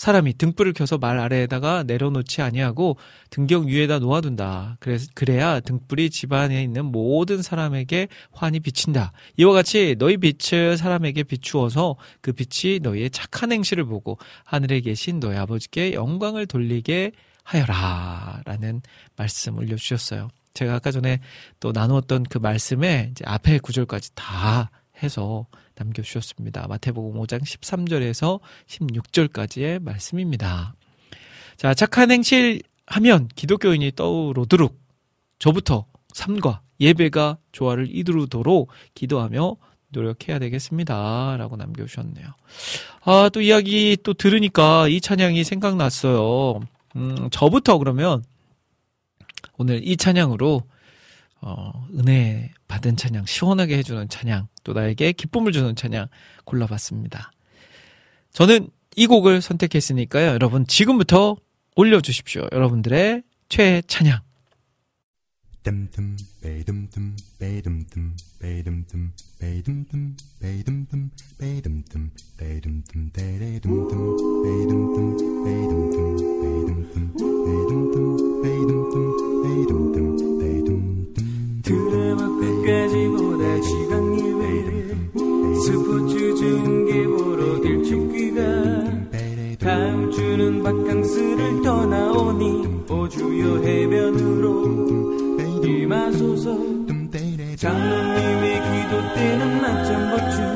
사람이 등불을 켜서 말 아래에다가 내려놓지 아니하고 등경 위에다 놓아둔다. 그래서 그래야 등불이 집안에 있는 모든 사람에게 환히 비친다. 이와 같이 너희 빛을 사람에게 비추어서 그 빛이 너희의 착한 행실을 보고 하늘에 계신 너희 아버지께 영광을 돌리게 하여라. 라는 말씀 올려주셨어요. 제가 아까 전에 또 나누었던 그 말씀에 이제 앞에 구절까지 다 해서 남겨주셨습니다. 마태복음 5장 13절에서 16절까지의 말씀입니다. 자, 착한 행실 하면 기독교인이 떠오르도록 저부터 삶과 예배가 조화를 이루도록 기도하며 노력해야 되겠습니다. 라고 남겨주셨네요. 아, 또 이야기 또 들으니까 이 찬양이 생각났어요. 음, 저부터 그러면 오늘 이 찬양으로 어, 은혜 받은 찬양, 시원하게 해주는 찬양, 또 나에게 기쁨을 주는 찬양 골라봤습니다. 저는 이 곡을 선택했으니까요. 여러분 지금부터 올려주십시오. 여러분들의 최애 찬양. 뜸뜸 베이듬뜸 베이듬뜸 베이듬뜸 베이듬뜸 베이듬뜸 베이듬뜸 데레듬뜸 베이듬뜸 베이듬뜸 베이듬뜸 해변으로 임하소서. 장로님의 기도 때는 낮잠 보충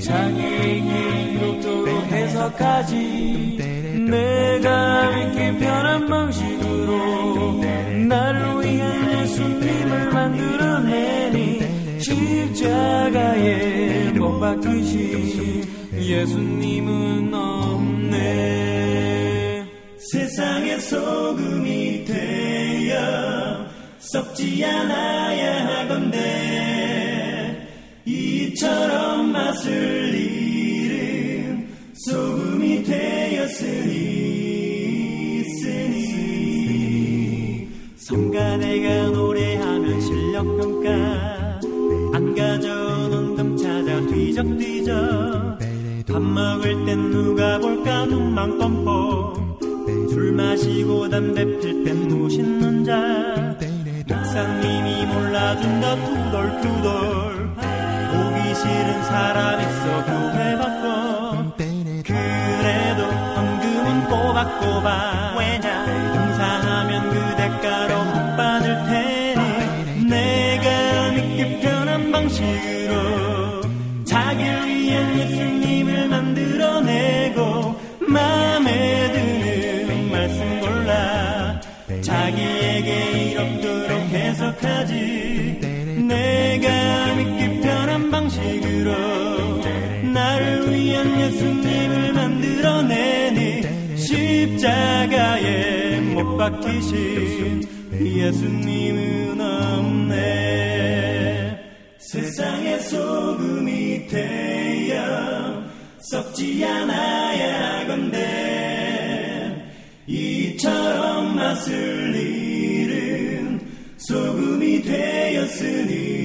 자기의 기록도로 해석하지 내가 믿기 편한 방식으로 나를 위한 예수님을 만들어내니 십자가에 못 박히신 예수님은 없네 세상의 소금이 되어 썩지 않아야 하건대 이처럼 맛을 잃은 소금이 되었으니 쓰니. 성가대가 노래하면 실력평가. 안 가져오는 금 찾아 뒤적뒤적. 밥 먹을 땐 누가 볼까 눈만 껌뻑 술 마시고 담배 필땐 무신는 자. 목사님이 몰라준다 투덜투덜 보기 싫은 사람 있어 교회 바꿔 그래도 헌금은 꼬박꼬박. 왜냐? 봉사하면 그 대가로 못 받을 테니 내가 믿기 편한 방식으로 자기 위해 예수님을 만들어내고 마음에 드는 말씀 골라. 자기에게 이렇도록 해석하지. 내가 믿기 방식으로 나를 위한 예수님을 만들어내니 십자가에 못 박히신 예수님은 없네. 세상의 소금이 되어 썩지 않아야 하건대. 이처럼 맛을 잃은 소금이 되었으니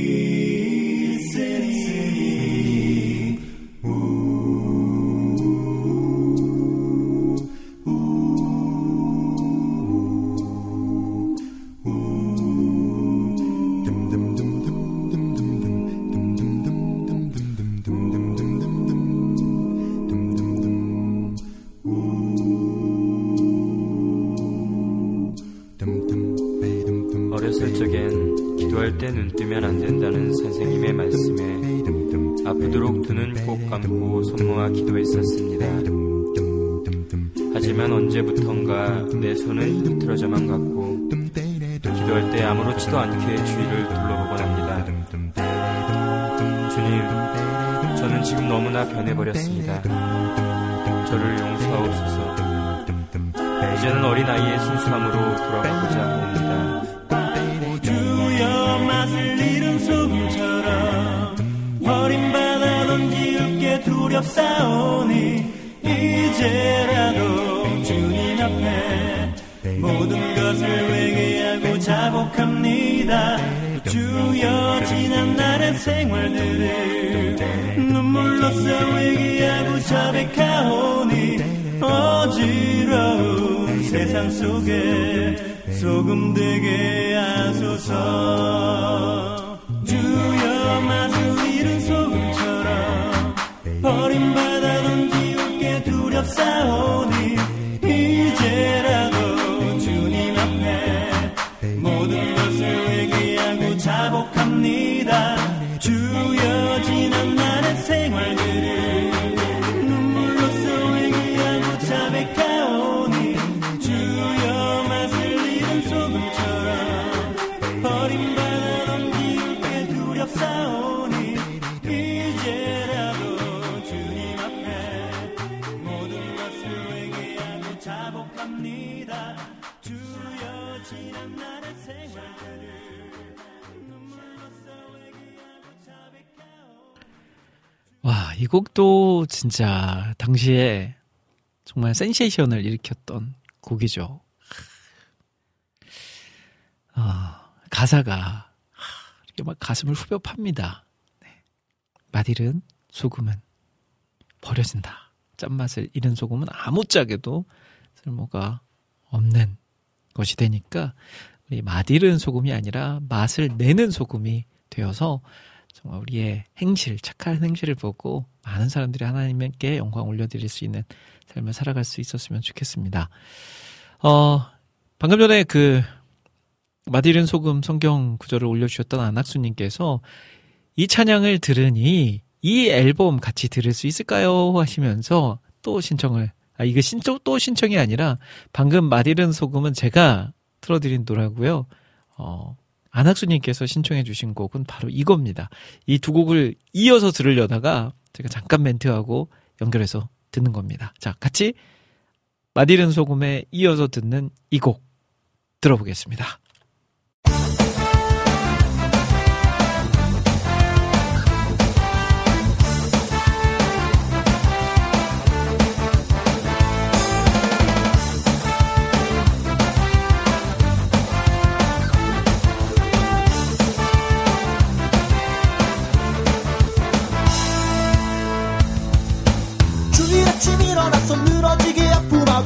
때 아무렇지도 않게 주위를 둘러보곤 합니다. 주님, 저는 지금 너무나 변해버렸습니다. 저를 용서하옵소서. 이제는 어린아이의 순수함으로 돌아가고자 합니다. 진짜 당시에 정말 센세이션을 일으켰던 곡이죠. 아, 가사가 이렇게 막 가슴을 후벼 팝니다. 네. 맛일은 소금은 버려진다. 짠맛을 잃은 소금은 아무짝에도 쓸모가 없는 것이 되니까 우리 맛일은 소금이 아니라 맛을 내는 소금이 되어서 정말 우리의 행실, 착한 행실을 보고 많은 사람들이 하나님께 영광 올려드릴 수 있는 삶을 살아갈 수 있었으면 좋겠습니다. 어, 방금 전에 그 마디른 소금 성경 구절을 올려주셨던 안학수님께서 이 찬양을 들으니 이 앨범 같이 들을 수 있을까요? 하시면서 또 신청을, 아, 이거 신청, 또 신청이 아니라 방금 마디른 소금은 제가 틀어드린 노라고요. 어, 안학수님께서 신청해 주신 곡은 바로 이겁니다. 이 두 곡을 이어서 들으려다가 제가 잠깐 멘트하고 연결해서 듣는 겁니다. 자, 같이 마디른 소금에 이어서 듣는 이 곡 들어보겠습니다.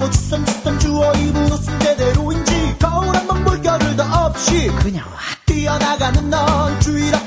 아픔하고 주섬주섬 주워 입은 옷은 제대로인지 거울 한번 볼 겨를도 없이 그냥 와. 뛰어나가는 넌학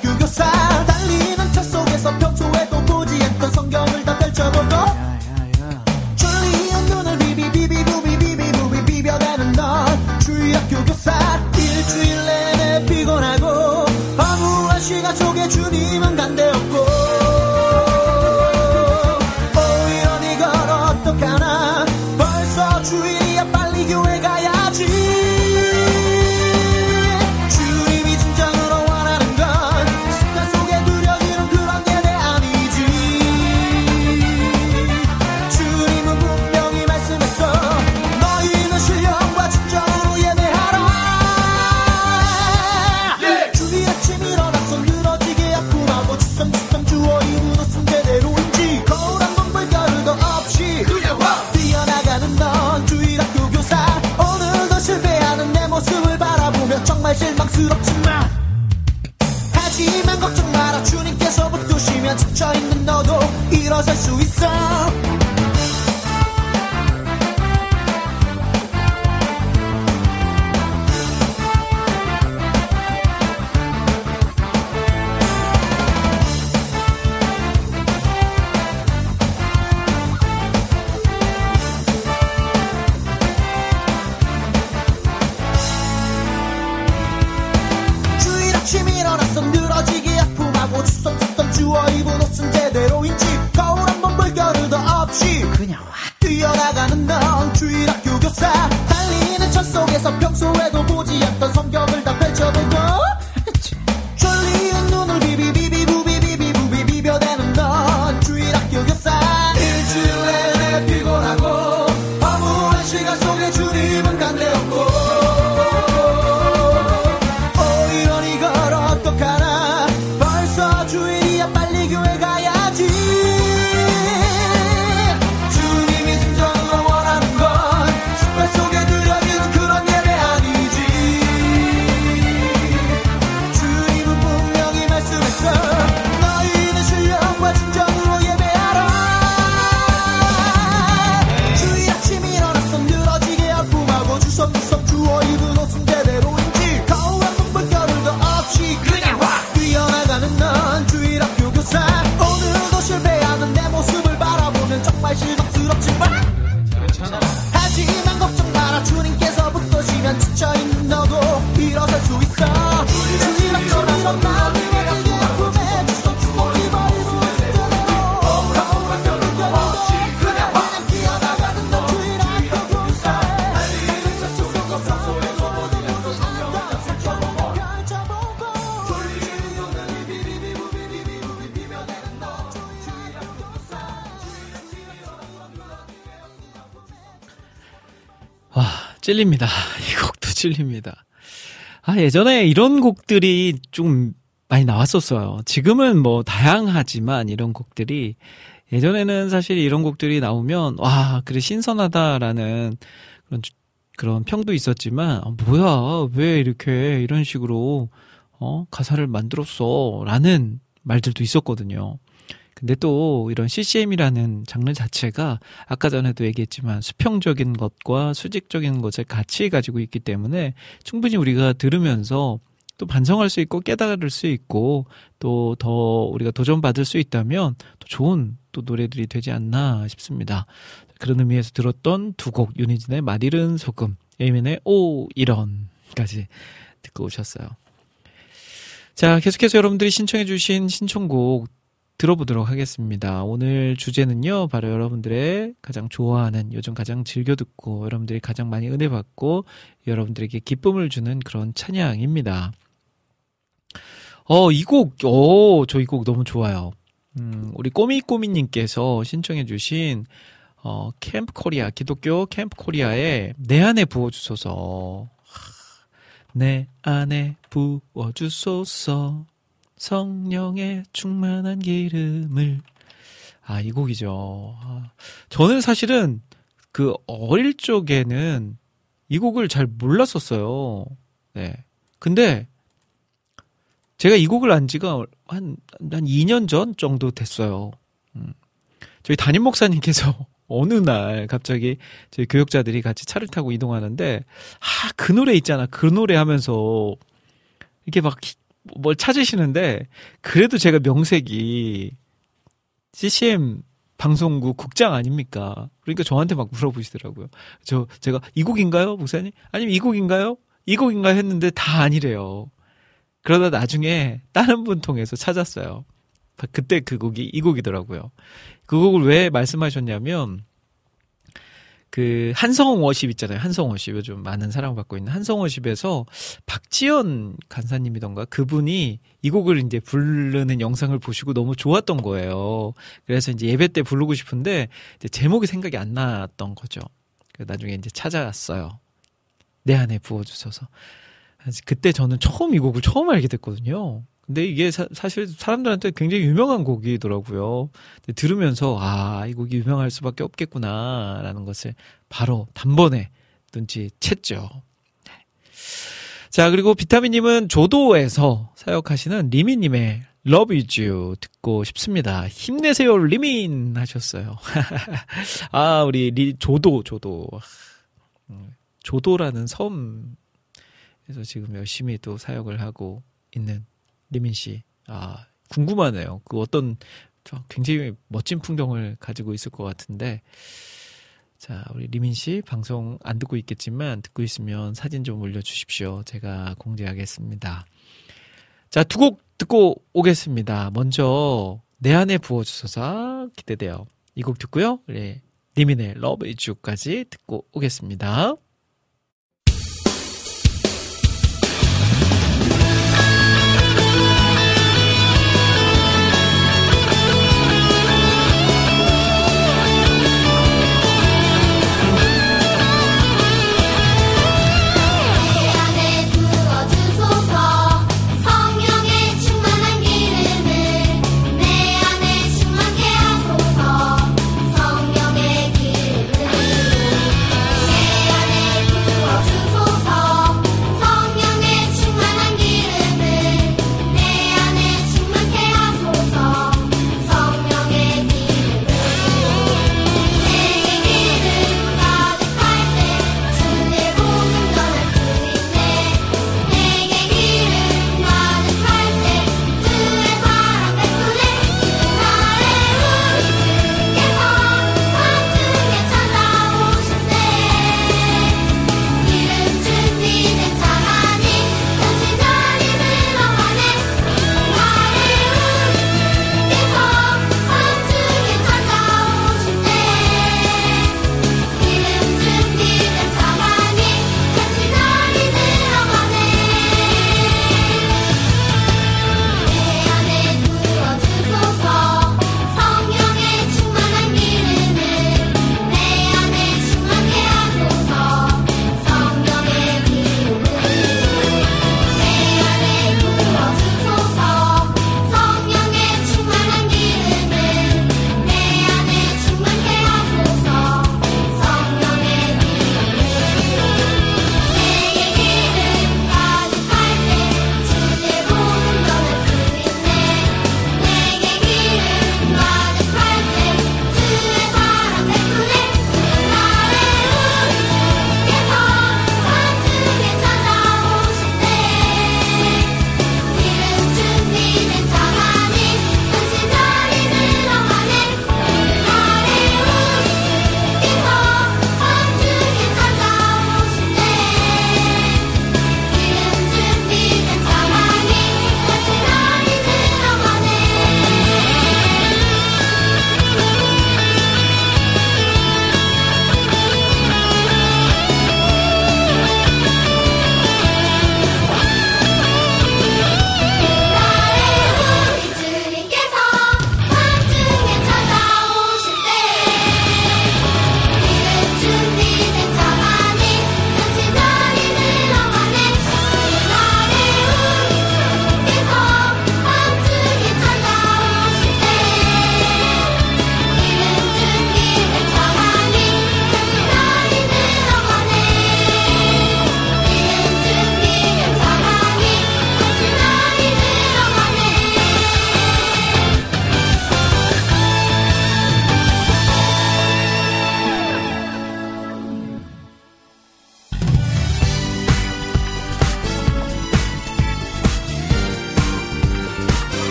찔립니다. (laughs) 이 곡도 찔립니다. 아, 예전에 이런 곡들이 좀 많이 나왔었어요. 지금은 뭐 다양하지만 이런 곡들이 예전에는 사실 이런 곡들이 나오면 와, 그래 신선하다라는 그런 주- 그런 평도 있었지만 아, 뭐야, 왜 이렇게 이런 식으로 어, 가사를 만들었어라는 말들도 있었거든요. 근데 또 이런 CCM이라는 장르 자체가 아까 전에도 얘기했지만 수평적인 것과 수직적인 것을 같이 가지고 있기 때문에 충분히 우리가 들으면서 또 반성할 수 있고 깨달을 수 있고 또 더 우리가 도전받을 수 있다면 또 좋은 또 노래들이 되지 않나 싶습니다. 그런 의미에서 들었던 두곡 유니진의 맛이른 소금, 에이맨의 오 이런까지 듣고 오셨어요. 자, 계속해서 여러분들이 신청해주신 신청곡 들어보도록 하겠습니다. 오늘 주제는요, 바로 여러분들의 가장 좋아하는, 요즘 가장 즐겨 듣고, 여러분들이 가장 많이 은혜 받고, 여러분들에게 기쁨을 주는 그런 찬양입니다. 어, 이 곡, 오, 저 이 곡 너무 좋아요. 음, 우리 꼬미꼬미님께서 신청해주신, 어, 캠프 코리아, 기독교 캠프 코리아의 내 안에 부어주소서. 하, 내 안에 부어주소서. 성령의 충만한 기름을. 아, 이 곡이죠. 아, 저는 사실은 그 어릴 적에는 이 곡을 잘 몰랐었어요. 네. 근데 제가 이 곡을 안 지가 한, 한 2년 전 정도 됐어요. 음. 저희 담임 목사님께서 (laughs) 어느 날 갑자기 저희 교육자들이 같이 차를 타고 이동하는데, 아, 그 노래 있잖아. 그 노래 하면서 이렇게 막 뭘 찾으시는데 그래도 제가 명색이 CCM 방송국 국장 아닙니까? 그러니까 저한테 막 물어보시더라고요. 저 제가 이 곡인가요, 목사님? 아니면 이 곡인가요? 이 곡인가요? 했는데 다 아니래요. 그러다 나중에 다른 분 통해서 찾았어요. 그때 그 곡이 이 곡이더라고요. 그 곡을 왜 말씀하셨냐면 그 한성원 워십 있잖아요. 한성원 워십 요즘 많은 사랑을 받고 있는 한성원 워십에서 박지연 간사님이던가 그분이 이 곡을 이제 부르는 영상을 보시고 너무 좋았던 거예요. 그래서 이제 예배 때 부르고 싶은데 제목이 생각이 안 났던 거죠. 그래서 나중에 이제 찾아왔어요. 내 안에 부어주셔서. 그때 저는 처음 이 곡을 처음 알게 됐거든요. 근데 이게 사, 실 사람들한테 굉장히 유명한 곡이더라고요. 들으면서 아, 이 곡이 유명할 수밖에 없겠구나라는 것을 바로 단번에 눈치챘죠. 자, 그리고 비타민님은 조도에서 사역하시는 리미님의 Love is you 듣고 싶습니다. 힘내세요, 리민 하셨어요. (laughs) 아, 우리 리, 조도, 조도. 음, 조도라는 섬에서 지금 열심히 또 사역을 하고 있는 리민 씨. 아, 궁금하네요. 그 어떤 굉장히 멋진 풍경을 가지고 있을 것 같은데. 자, 우리 리민 씨 방송 안 듣고 있겠지만 듣고 있으면 사진 좀 올려주십시오. 제가 공개하겠습니다. 자, 두 곡 듣고 오겠습니다. 먼저 내 안에 부어주소서 기대돼요. 이 곡 듣고요. 네, 리민의 Love Is까지 듣고 오겠습니다.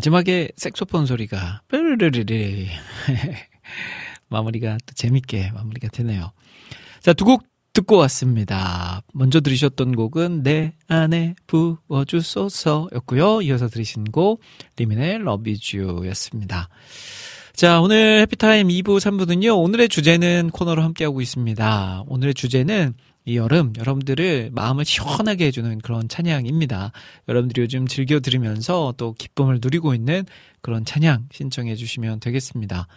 마지막에 색소폰 소리가 뾰르르르 (laughs) 마무리가 또 재밌게 마무리가 되네요. 자, 두 곡 듣고 왔습니다. 먼저 들으셨던 곡은 내 안에 부어주소서였고요. 이어서 들으신 곡 리민의 You였습니다. 자, 오늘 해피타임 2부, 3부는요, 오늘의 주제는 코너로 함께하고 있습니다. 오늘의 주제는 이 여름, 여러분들을 마음을 시원하게 해주는 그런 찬양입니다. 여러분들이 요즘 즐겨 들으면서 또 기쁨을 누리고 있는 그런 찬양 신청해 주시면 되겠습니다.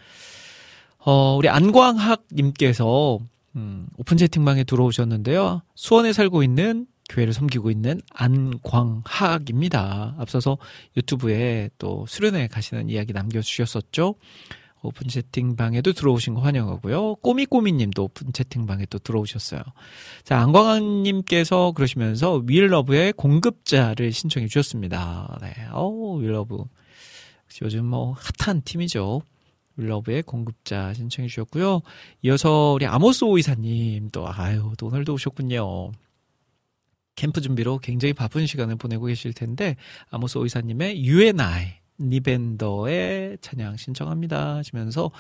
어, 우리 안광학님께서, 음, 오픈 채팅방에 들어오셨는데요. 수원에 살고 있는 교회를 섬기고 있는 안광학입니다. 앞서서 유튜브에 또 수련회 가시는 이야기 남겨주셨었죠. 오픈 채팅방에도 들어오신 거 환영하고요. 꼬미꼬미님도 오픈 채팅방에 또 들어오셨어요. 자, 안광학님께서 그러시면서 윌러브의 공급자를 신청해 주셨습니다. 네, 어우, 윌러브. 요즘 뭐 핫한 팀이죠. 윌러브의 공급자 신청해 주셨고요. 이어서 우리 아모스 오이사님 또 아유 또 오늘도 오셨군요. 캠프 준비로 굉장히 바쁜 시간을 보내고 계실 텐데 아모스 오이사님의 UNI 니벤더의 찬양 신청합니다 하시면서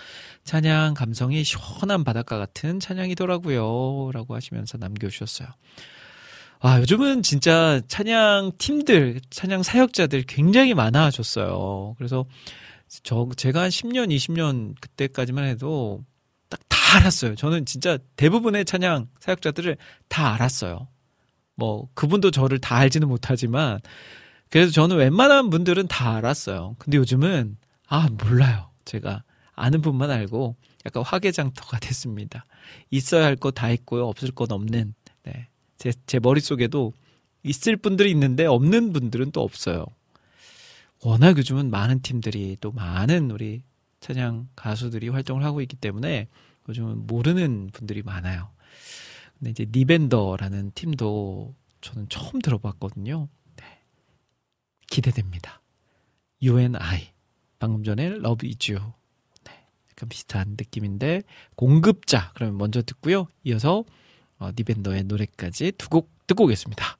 찬양 감성이 시원한 바닷가 같은 찬양이더라고요 라고 하시면서 남겨주셨어요. 아, 요즘은 진짜 찬양 팀들, 찬양 사역자들 굉장히 많아졌어요. 그래서 저, 제가 한 10년, 20년 그때까지만 해도 딱 다 알았어요. 저는 진짜 대부분의 찬양 사역자들을 다 알았어요. 뭐, 그분도 저를 다 알지는 못하지만, 그래서 저는 웬만한 분들은 다 알았어요. 근데 요즘은, 아, 몰라요. 제가 아는 분만 알고 약간 화개장터가 (laughs) 됐습니다. 있어야 할 거 다 있고요. 없을 건 없는. 네. 제, 제 머릿속에도 있을 분들이 있는데 없는 분들은 또 없어요. 워낙 요즘은 많은 팀들이 또 많은 우리 찬양 가수들이 활동을 하고 있기 때문에 요즘은 모르는 분들이 많아요. 근데 이제 니벤더라는 팀도 저는 처음 들어봤거든요. 네. 기대됩니다. UNI. 방금 전에 Love Is You. 네. 약간 비슷한 느낌인데 공급자. 그러면 먼저 듣고요. 이어서 어, 니벤더의 노래까지 두 곡 듣고 오겠습니다.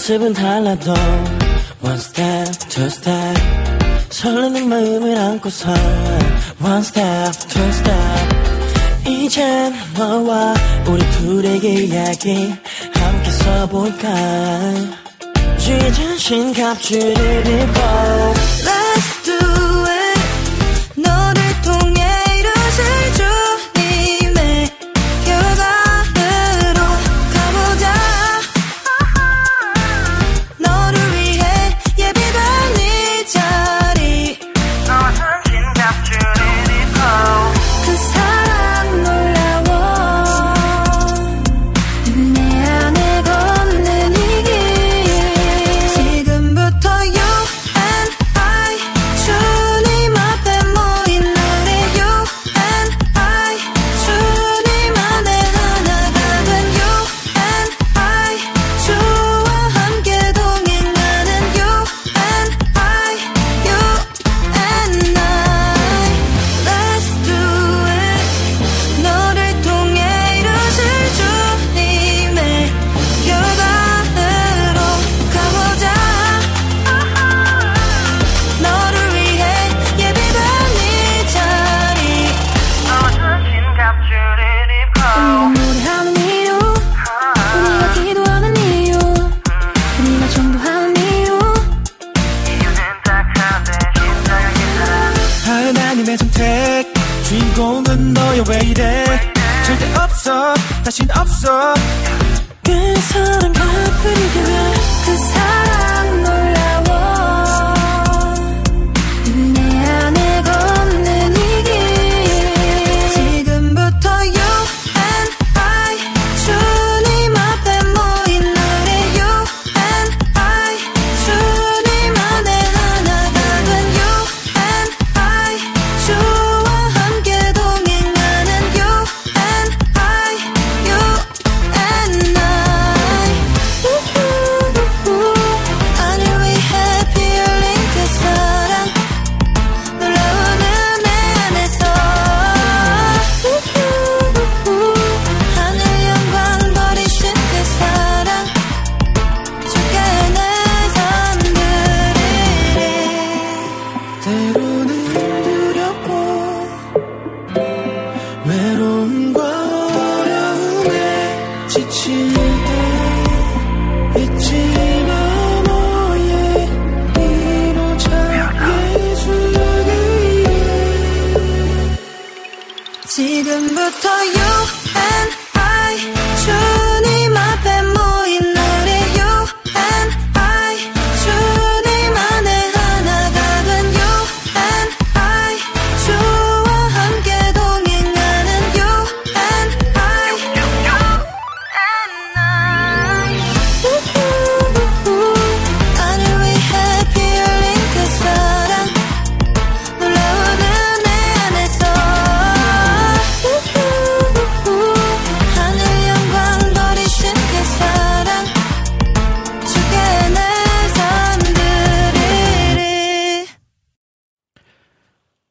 모습은 달라도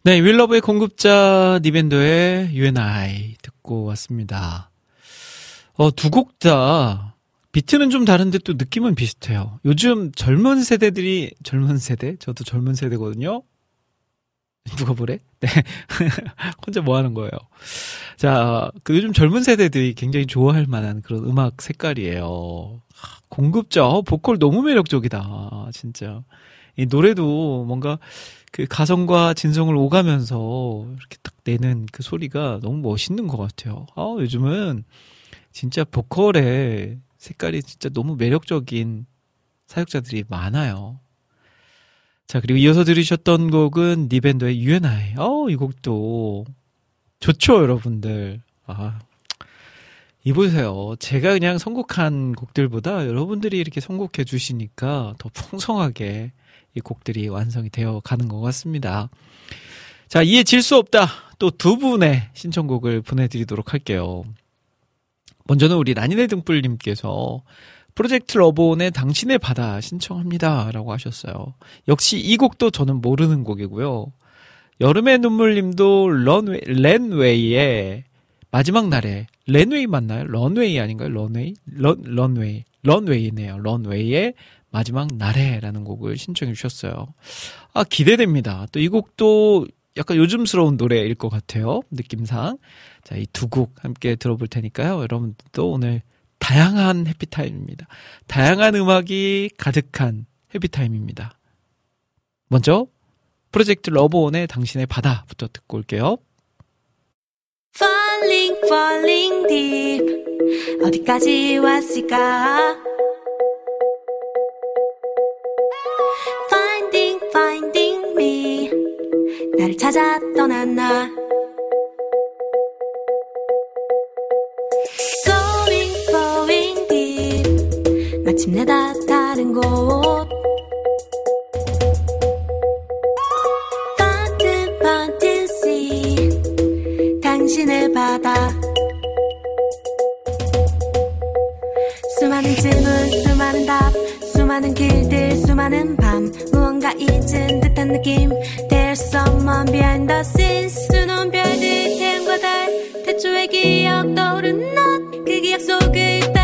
네, 윌러브의 공급자 니밴더의 UNI 듣고 왔습니다. 어, 두 곡 다 비트는 좀 다른데 또 느낌은 비슷해요. 요즘 젊은 세대들이 젊은 세대? 저도 젊은 세대거든요. 누가 보래? 네. (laughs) 혼자 뭐 하는 거예요? 자, 그 요즘 젊은 세대들이 굉장히 좋아할 만한 그런 음악 색깔이에요. 하, 공급자, 어, 보컬 너무 매력적이다. 진짜. 이 노래도 뭔가 그 가성과 진성을 오가면서 이렇게 딱 내는 그 소리가 너무 멋있는 것 같아요. 아, 요즘은 진짜 보컬의 색깔이 진짜 너무 매력적인 사역자들이 많아요. 자, 그리고 이어서 들으셨던 곡은 니밴더의 UNI. 어, 이 곡도 좋죠, 여러분들. 아, 이보세요. 제가 그냥 선곡한 곡들보다 여러분들이 이렇게 선곡해 주시니까 더 풍성하게 이 곡들이 완성이 되어 가는 것 같습니다. 자, 이에 질 수 없다. 또 두 분의 신청곡을 보내드리도록 할게요. 먼저는 우리 라니네 등불님께서 프로젝트 러브온의 당신의 바다 신청합니다. 라고 하셨어요. 역시 이 곡도 저는 모르는 곡이고요. 여름의 눈물님도 런웨이, 랜웨이의 마지막 날에 랜웨이 맞나요? 런웨이 아닌가요? 런웨이? 런, 런웨이. 런웨이네요. 런웨이의 마지막 날에라는 곡을 신청해 주셨어요. 아, 기대됩니다. 또 이 곡도 약간 요즘스러운 노래일 것 같아요. 느낌상. 자, 이 두 곡 함께 들어볼 테니까요. 여러분들도 오늘 다양한 해피타임입니다. 다양한 음악이 가득한 해피타임입니다. 먼저, 프로젝트 러브온의 당신의 바다부터 듣고 올게요. Falling, falling deep. 어디까지 왔을까? 나를 찾아 떠난 나. Going, going deep. 마침내 다 다른 곳. Fountain sea. 당신의 바다 수많은 질문 수많은 답 수많은 길들 수많은 밤 무언가 잊은 듯 한 느낌. There's someone behind the scenes. 수놓은 별들 태양과 달. 태초의 기억 떠오른 넛그 기억 속을 따라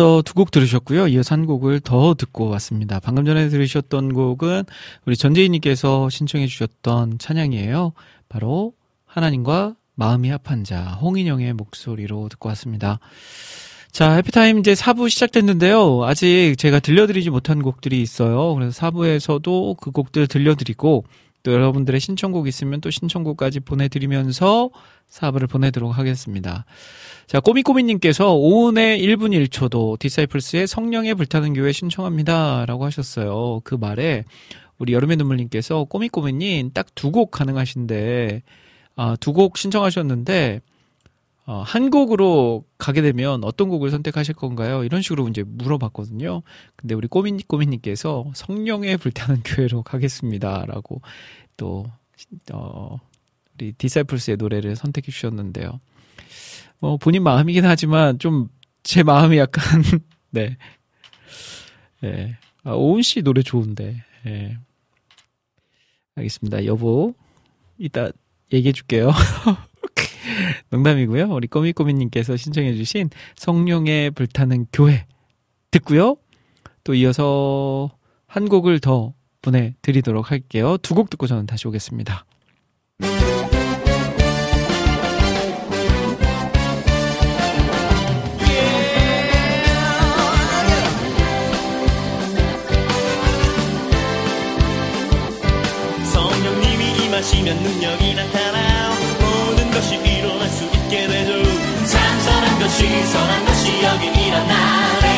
앞서 두 곡 들으셨고요. 이어서 한 곡을 더 듣고 왔습니다. 방금 전에 들으셨던 곡은 우리 전재희님께서 신청해 주셨던 찬양이에요. 바로 하나님과 마음이 합한 자, 홍인영의 목소리로 듣고 왔습니다. 자, 해피타임 이제 4부 시작됐는데요. 아직 제가 들려드리지 못한 곡들이 있어요. 그래서 4부에서도 그 곡들 들려드리고, 또 여러분들의 신청곡 있으면 또 신청곡까지 보내드리면서 4부를 보내도록 하겠습니다. 자, 꼬미꼬미님께서 오은의 1분 1초도 디사이플스의 성령의 불타는 교회 신청합니다. 라고 하셨어요. 그 말에 우리 여름의 눈물님께서 꼬미꼬미님 딱 두 곡 가능하신데, 아, 두 곡 신청하셨는데, 어, 한 곡으로 가게 되면 어떤 곡을 선택하실 건가요? 이런 식으로 이제 물어봤거든요. 근데 우리 꼬미님, 꼬미님께서 성령의 불타는 교회로 가겠습니다. 라고 또, 어, 우리 디사이플스의 노래를 선택해 주셨는데요. 뭐 본인 마음이긴 하지만 좀 제 마음이 약간 (laughs) 네. 예. 아, 오은 씨 노래 좋은데. 예. 알겠습니다. 여보. 이따 얘기해 줄게요. (laughs) 농담이고요. 우리 꼬미꼬미님께서 신청해주신 성룡의 불타는 교회 듣고요. 또 이어서 한 곡을 더 보내드리도록 할게요. 두 곡 듣고 저는 다시 오겠습니다. 보면 능력이 나타나 모든 것이 일어날 수 있게 되죠. 참 선한 것이 선한 것이 여기 일어나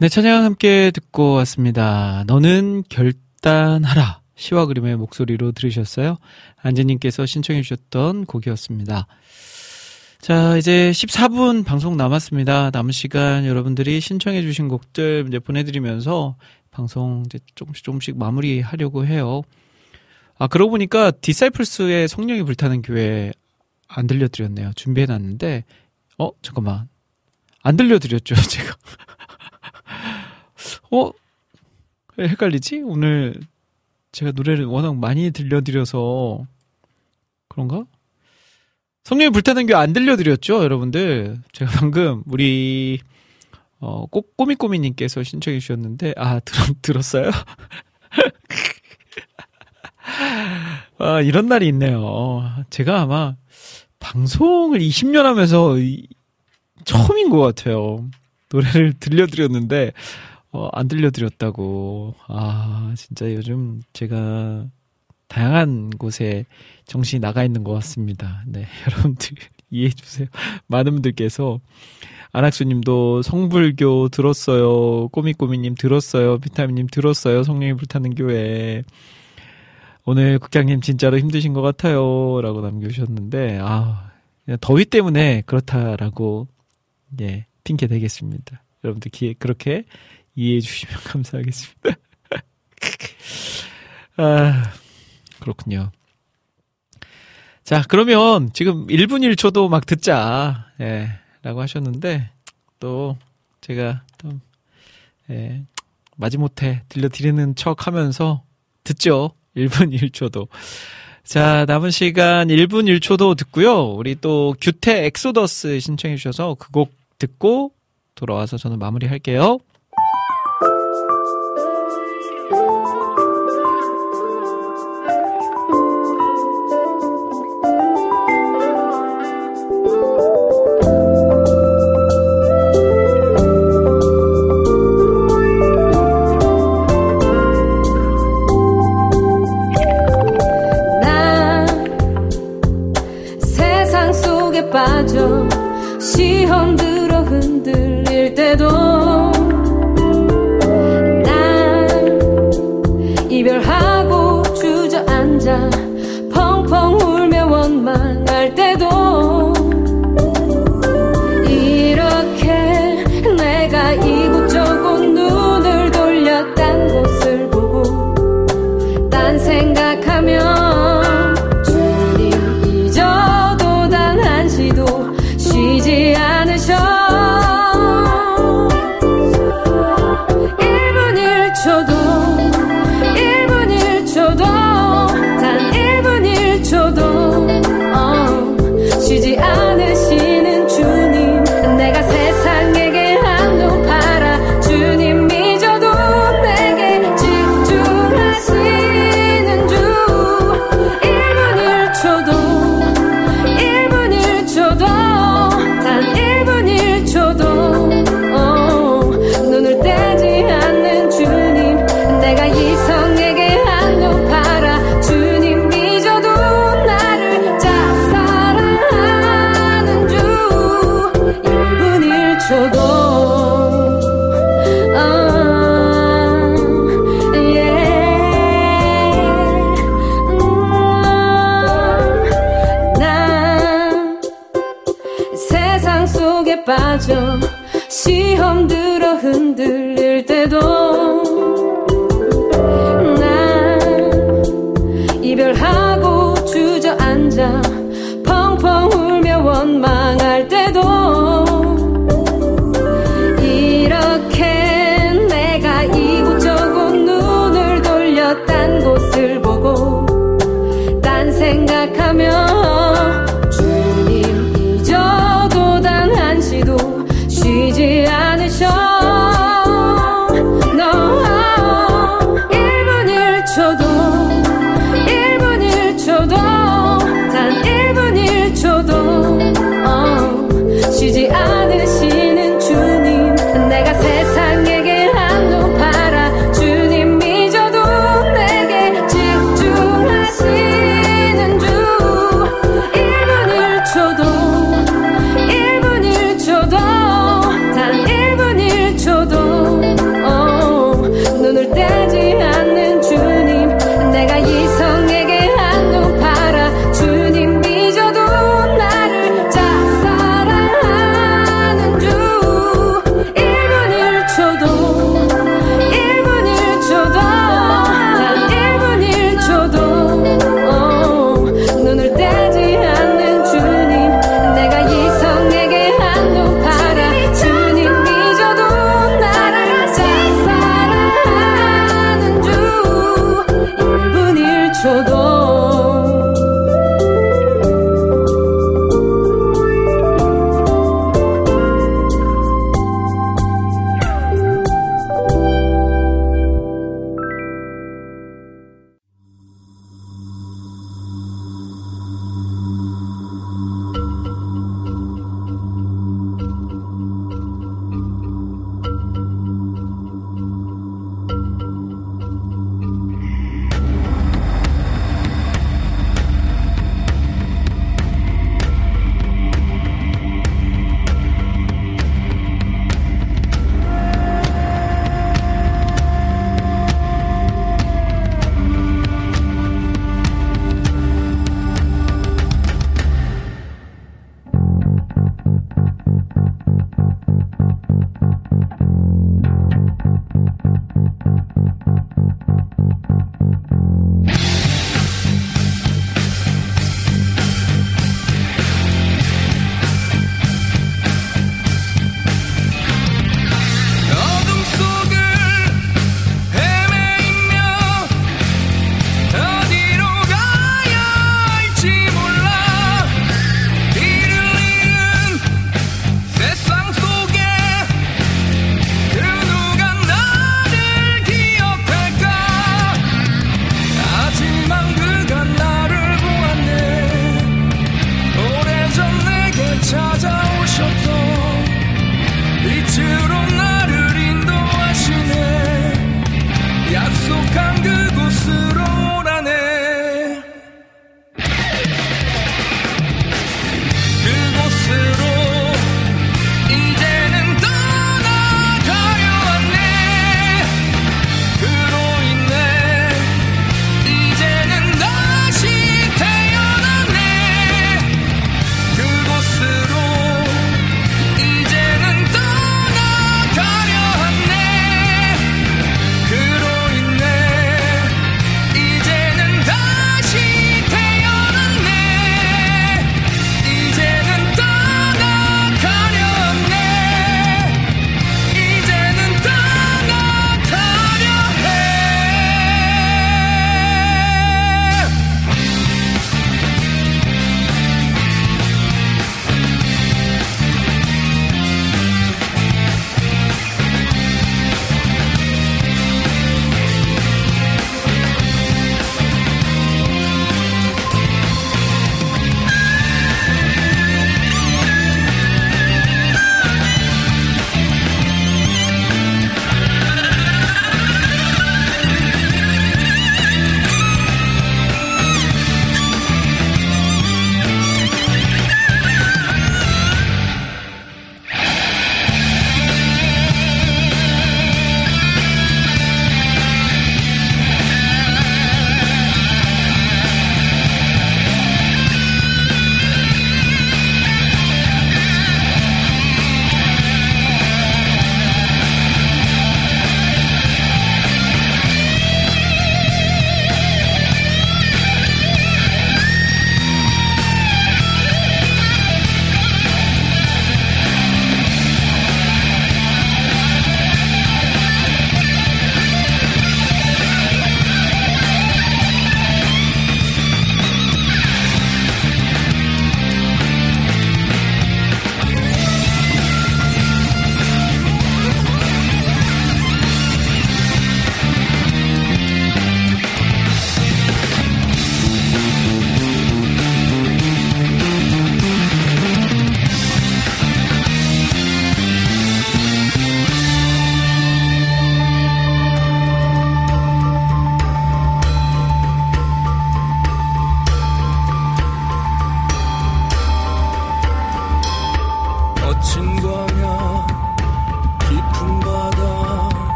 네, 찬양 함께 듣고 왔습니다. 너는 결단하라. 시와 그림의 목소리로 들으셨어요. 안재님께서 신청해 주셨던 곡이었습니다. 자, 이제 14분 방송 남았습니다. 남은 시간 여러분들이 신청해 주신 곡들 이제 보내드리면서 방송 이제 조금씩 조금씩 마무리하려고 해요. 아, 그러고 보니까 디사이플스의 성령이 불타는 교회 안 들려드렸네요. 준비해놨는데, 어, 잠깐만. 안 들려드렸죠, (laughs) 제가. 어? 왜 헷갈리지? 오늘 제가 노래를 워낙 많이 들려드려서 그런가? 성령이 불타는 교 안 들려드렸죠, 여러분들. 제가 방금 우리 어, 꼬, 꼬미꼬미님께서 신청해 주셨는데 아 들, 들었어요? (laughs) 아 이런 날이 있네요. 제가 아마 방송을 20년 하면서 이- 처음인 것 같아요. 노래를 들려드렸는데 어, 안 들려드렸다고. 아, 진짜 요즘 제가 다양한 곳에 정신이 나가 있는 것 같습니다. 네, (laughs) 여러분들 이해해 주세요. 많은 분들께서 안학수님도 성불교 들었어요. 꼬미꼬미님 들었어요. 비타민님 들었어요. 성령이 불타는 교회. 오늘 국장님 진짜로 힘드신 것 같아요. 라고 남겨주셨는데, 아, 더위 때문에 그렇다라고, 예, 핑계 대겠습니다. 여러분들 기, 그렇게 이해해 주시면 (laughs) 감사하겠습니다. (laughs) 아, 그렇군요. 자, 그러면 지금 1분 1초도 막 듣자. 예, 라고 하셨는데, 또 제가 좀, 예, 마지못해 들려드리는 척 하면서 듣죠. 1분 1초도. 자, 남은 시간 1분 1초도 듣고요. 우리 또 규태 엑소더스 신청해 주셔서 그 곡 듣고 돌아와서 저는 마무리할게요.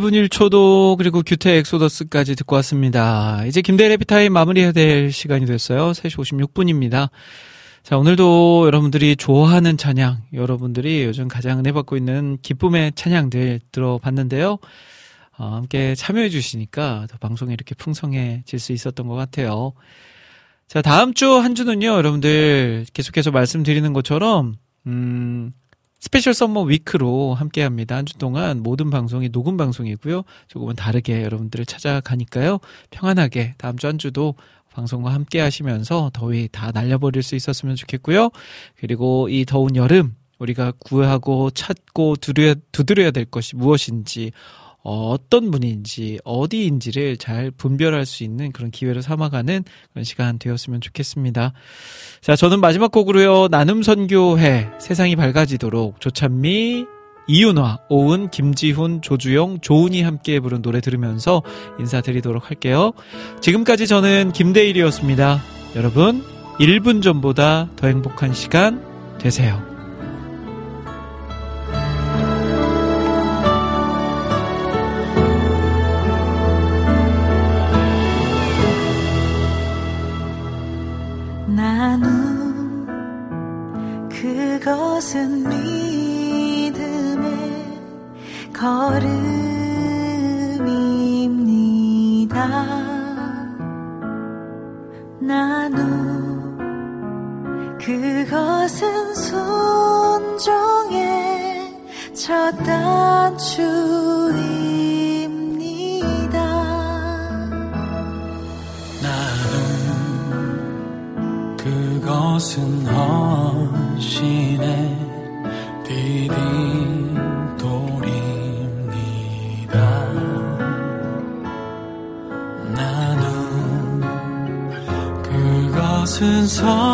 고 규태 엑소더스까지 듣고 왔습니다. 이제 김대일 해피타임 마무리해야 될 시간이 됐어요. 3시 56분입니다. 자, 오늘도 여러분들이 좋아하는 찬양, 여러분들이 요즘 가장 은혜 받고 있는 기쁨의 찬양들 들어봤는데요. 어, 함께 참여해 주시니까 더 방송이 이렇게 풍성해질 수 있었던 것 같아요. 자, 다음 주 한 주는요, 여러분들 계속해서 말씀드리는 것처럼, 음, special summer week로 함께 합니다. 한 주 동안 모든 방송이 녹음 방송이고요. 조금은 다르게 여러분들을 찾아가니까요. 평안하게 다음 주 한 주도 방송과 함께 하시면서 더위 다 날려버릴 수 있었으면 좋겠고요. 그리고 이 더운 여름 우리가 구하고 찾고 두드려야, 두드려야 될 것이 무엇인지 어, 어떤 분인지 어디인지를 잘 분별할 수 있는 그런 기회를 삼아가는 그런 시간 되었으면 좋겠습니다. 자, 저는 마지막 곡으로요. 나눔 선교회 세상이 밝아지도록 조찬미 이윤화, 오은, 김지훈, 조주영, 조은이 함께 부른 노래 들으면서 인사드리도록 할게요. 지금까지 저는 김대일이었습니다. 여러분, 1분 전보다 더 행복한 시간 되세요. 것은 믿음의 걸음입니다. 나눔 그것은 순종의 첫 단추입니다 그것은 헌신의 디딤돌입니다. 나눔 그것은 섬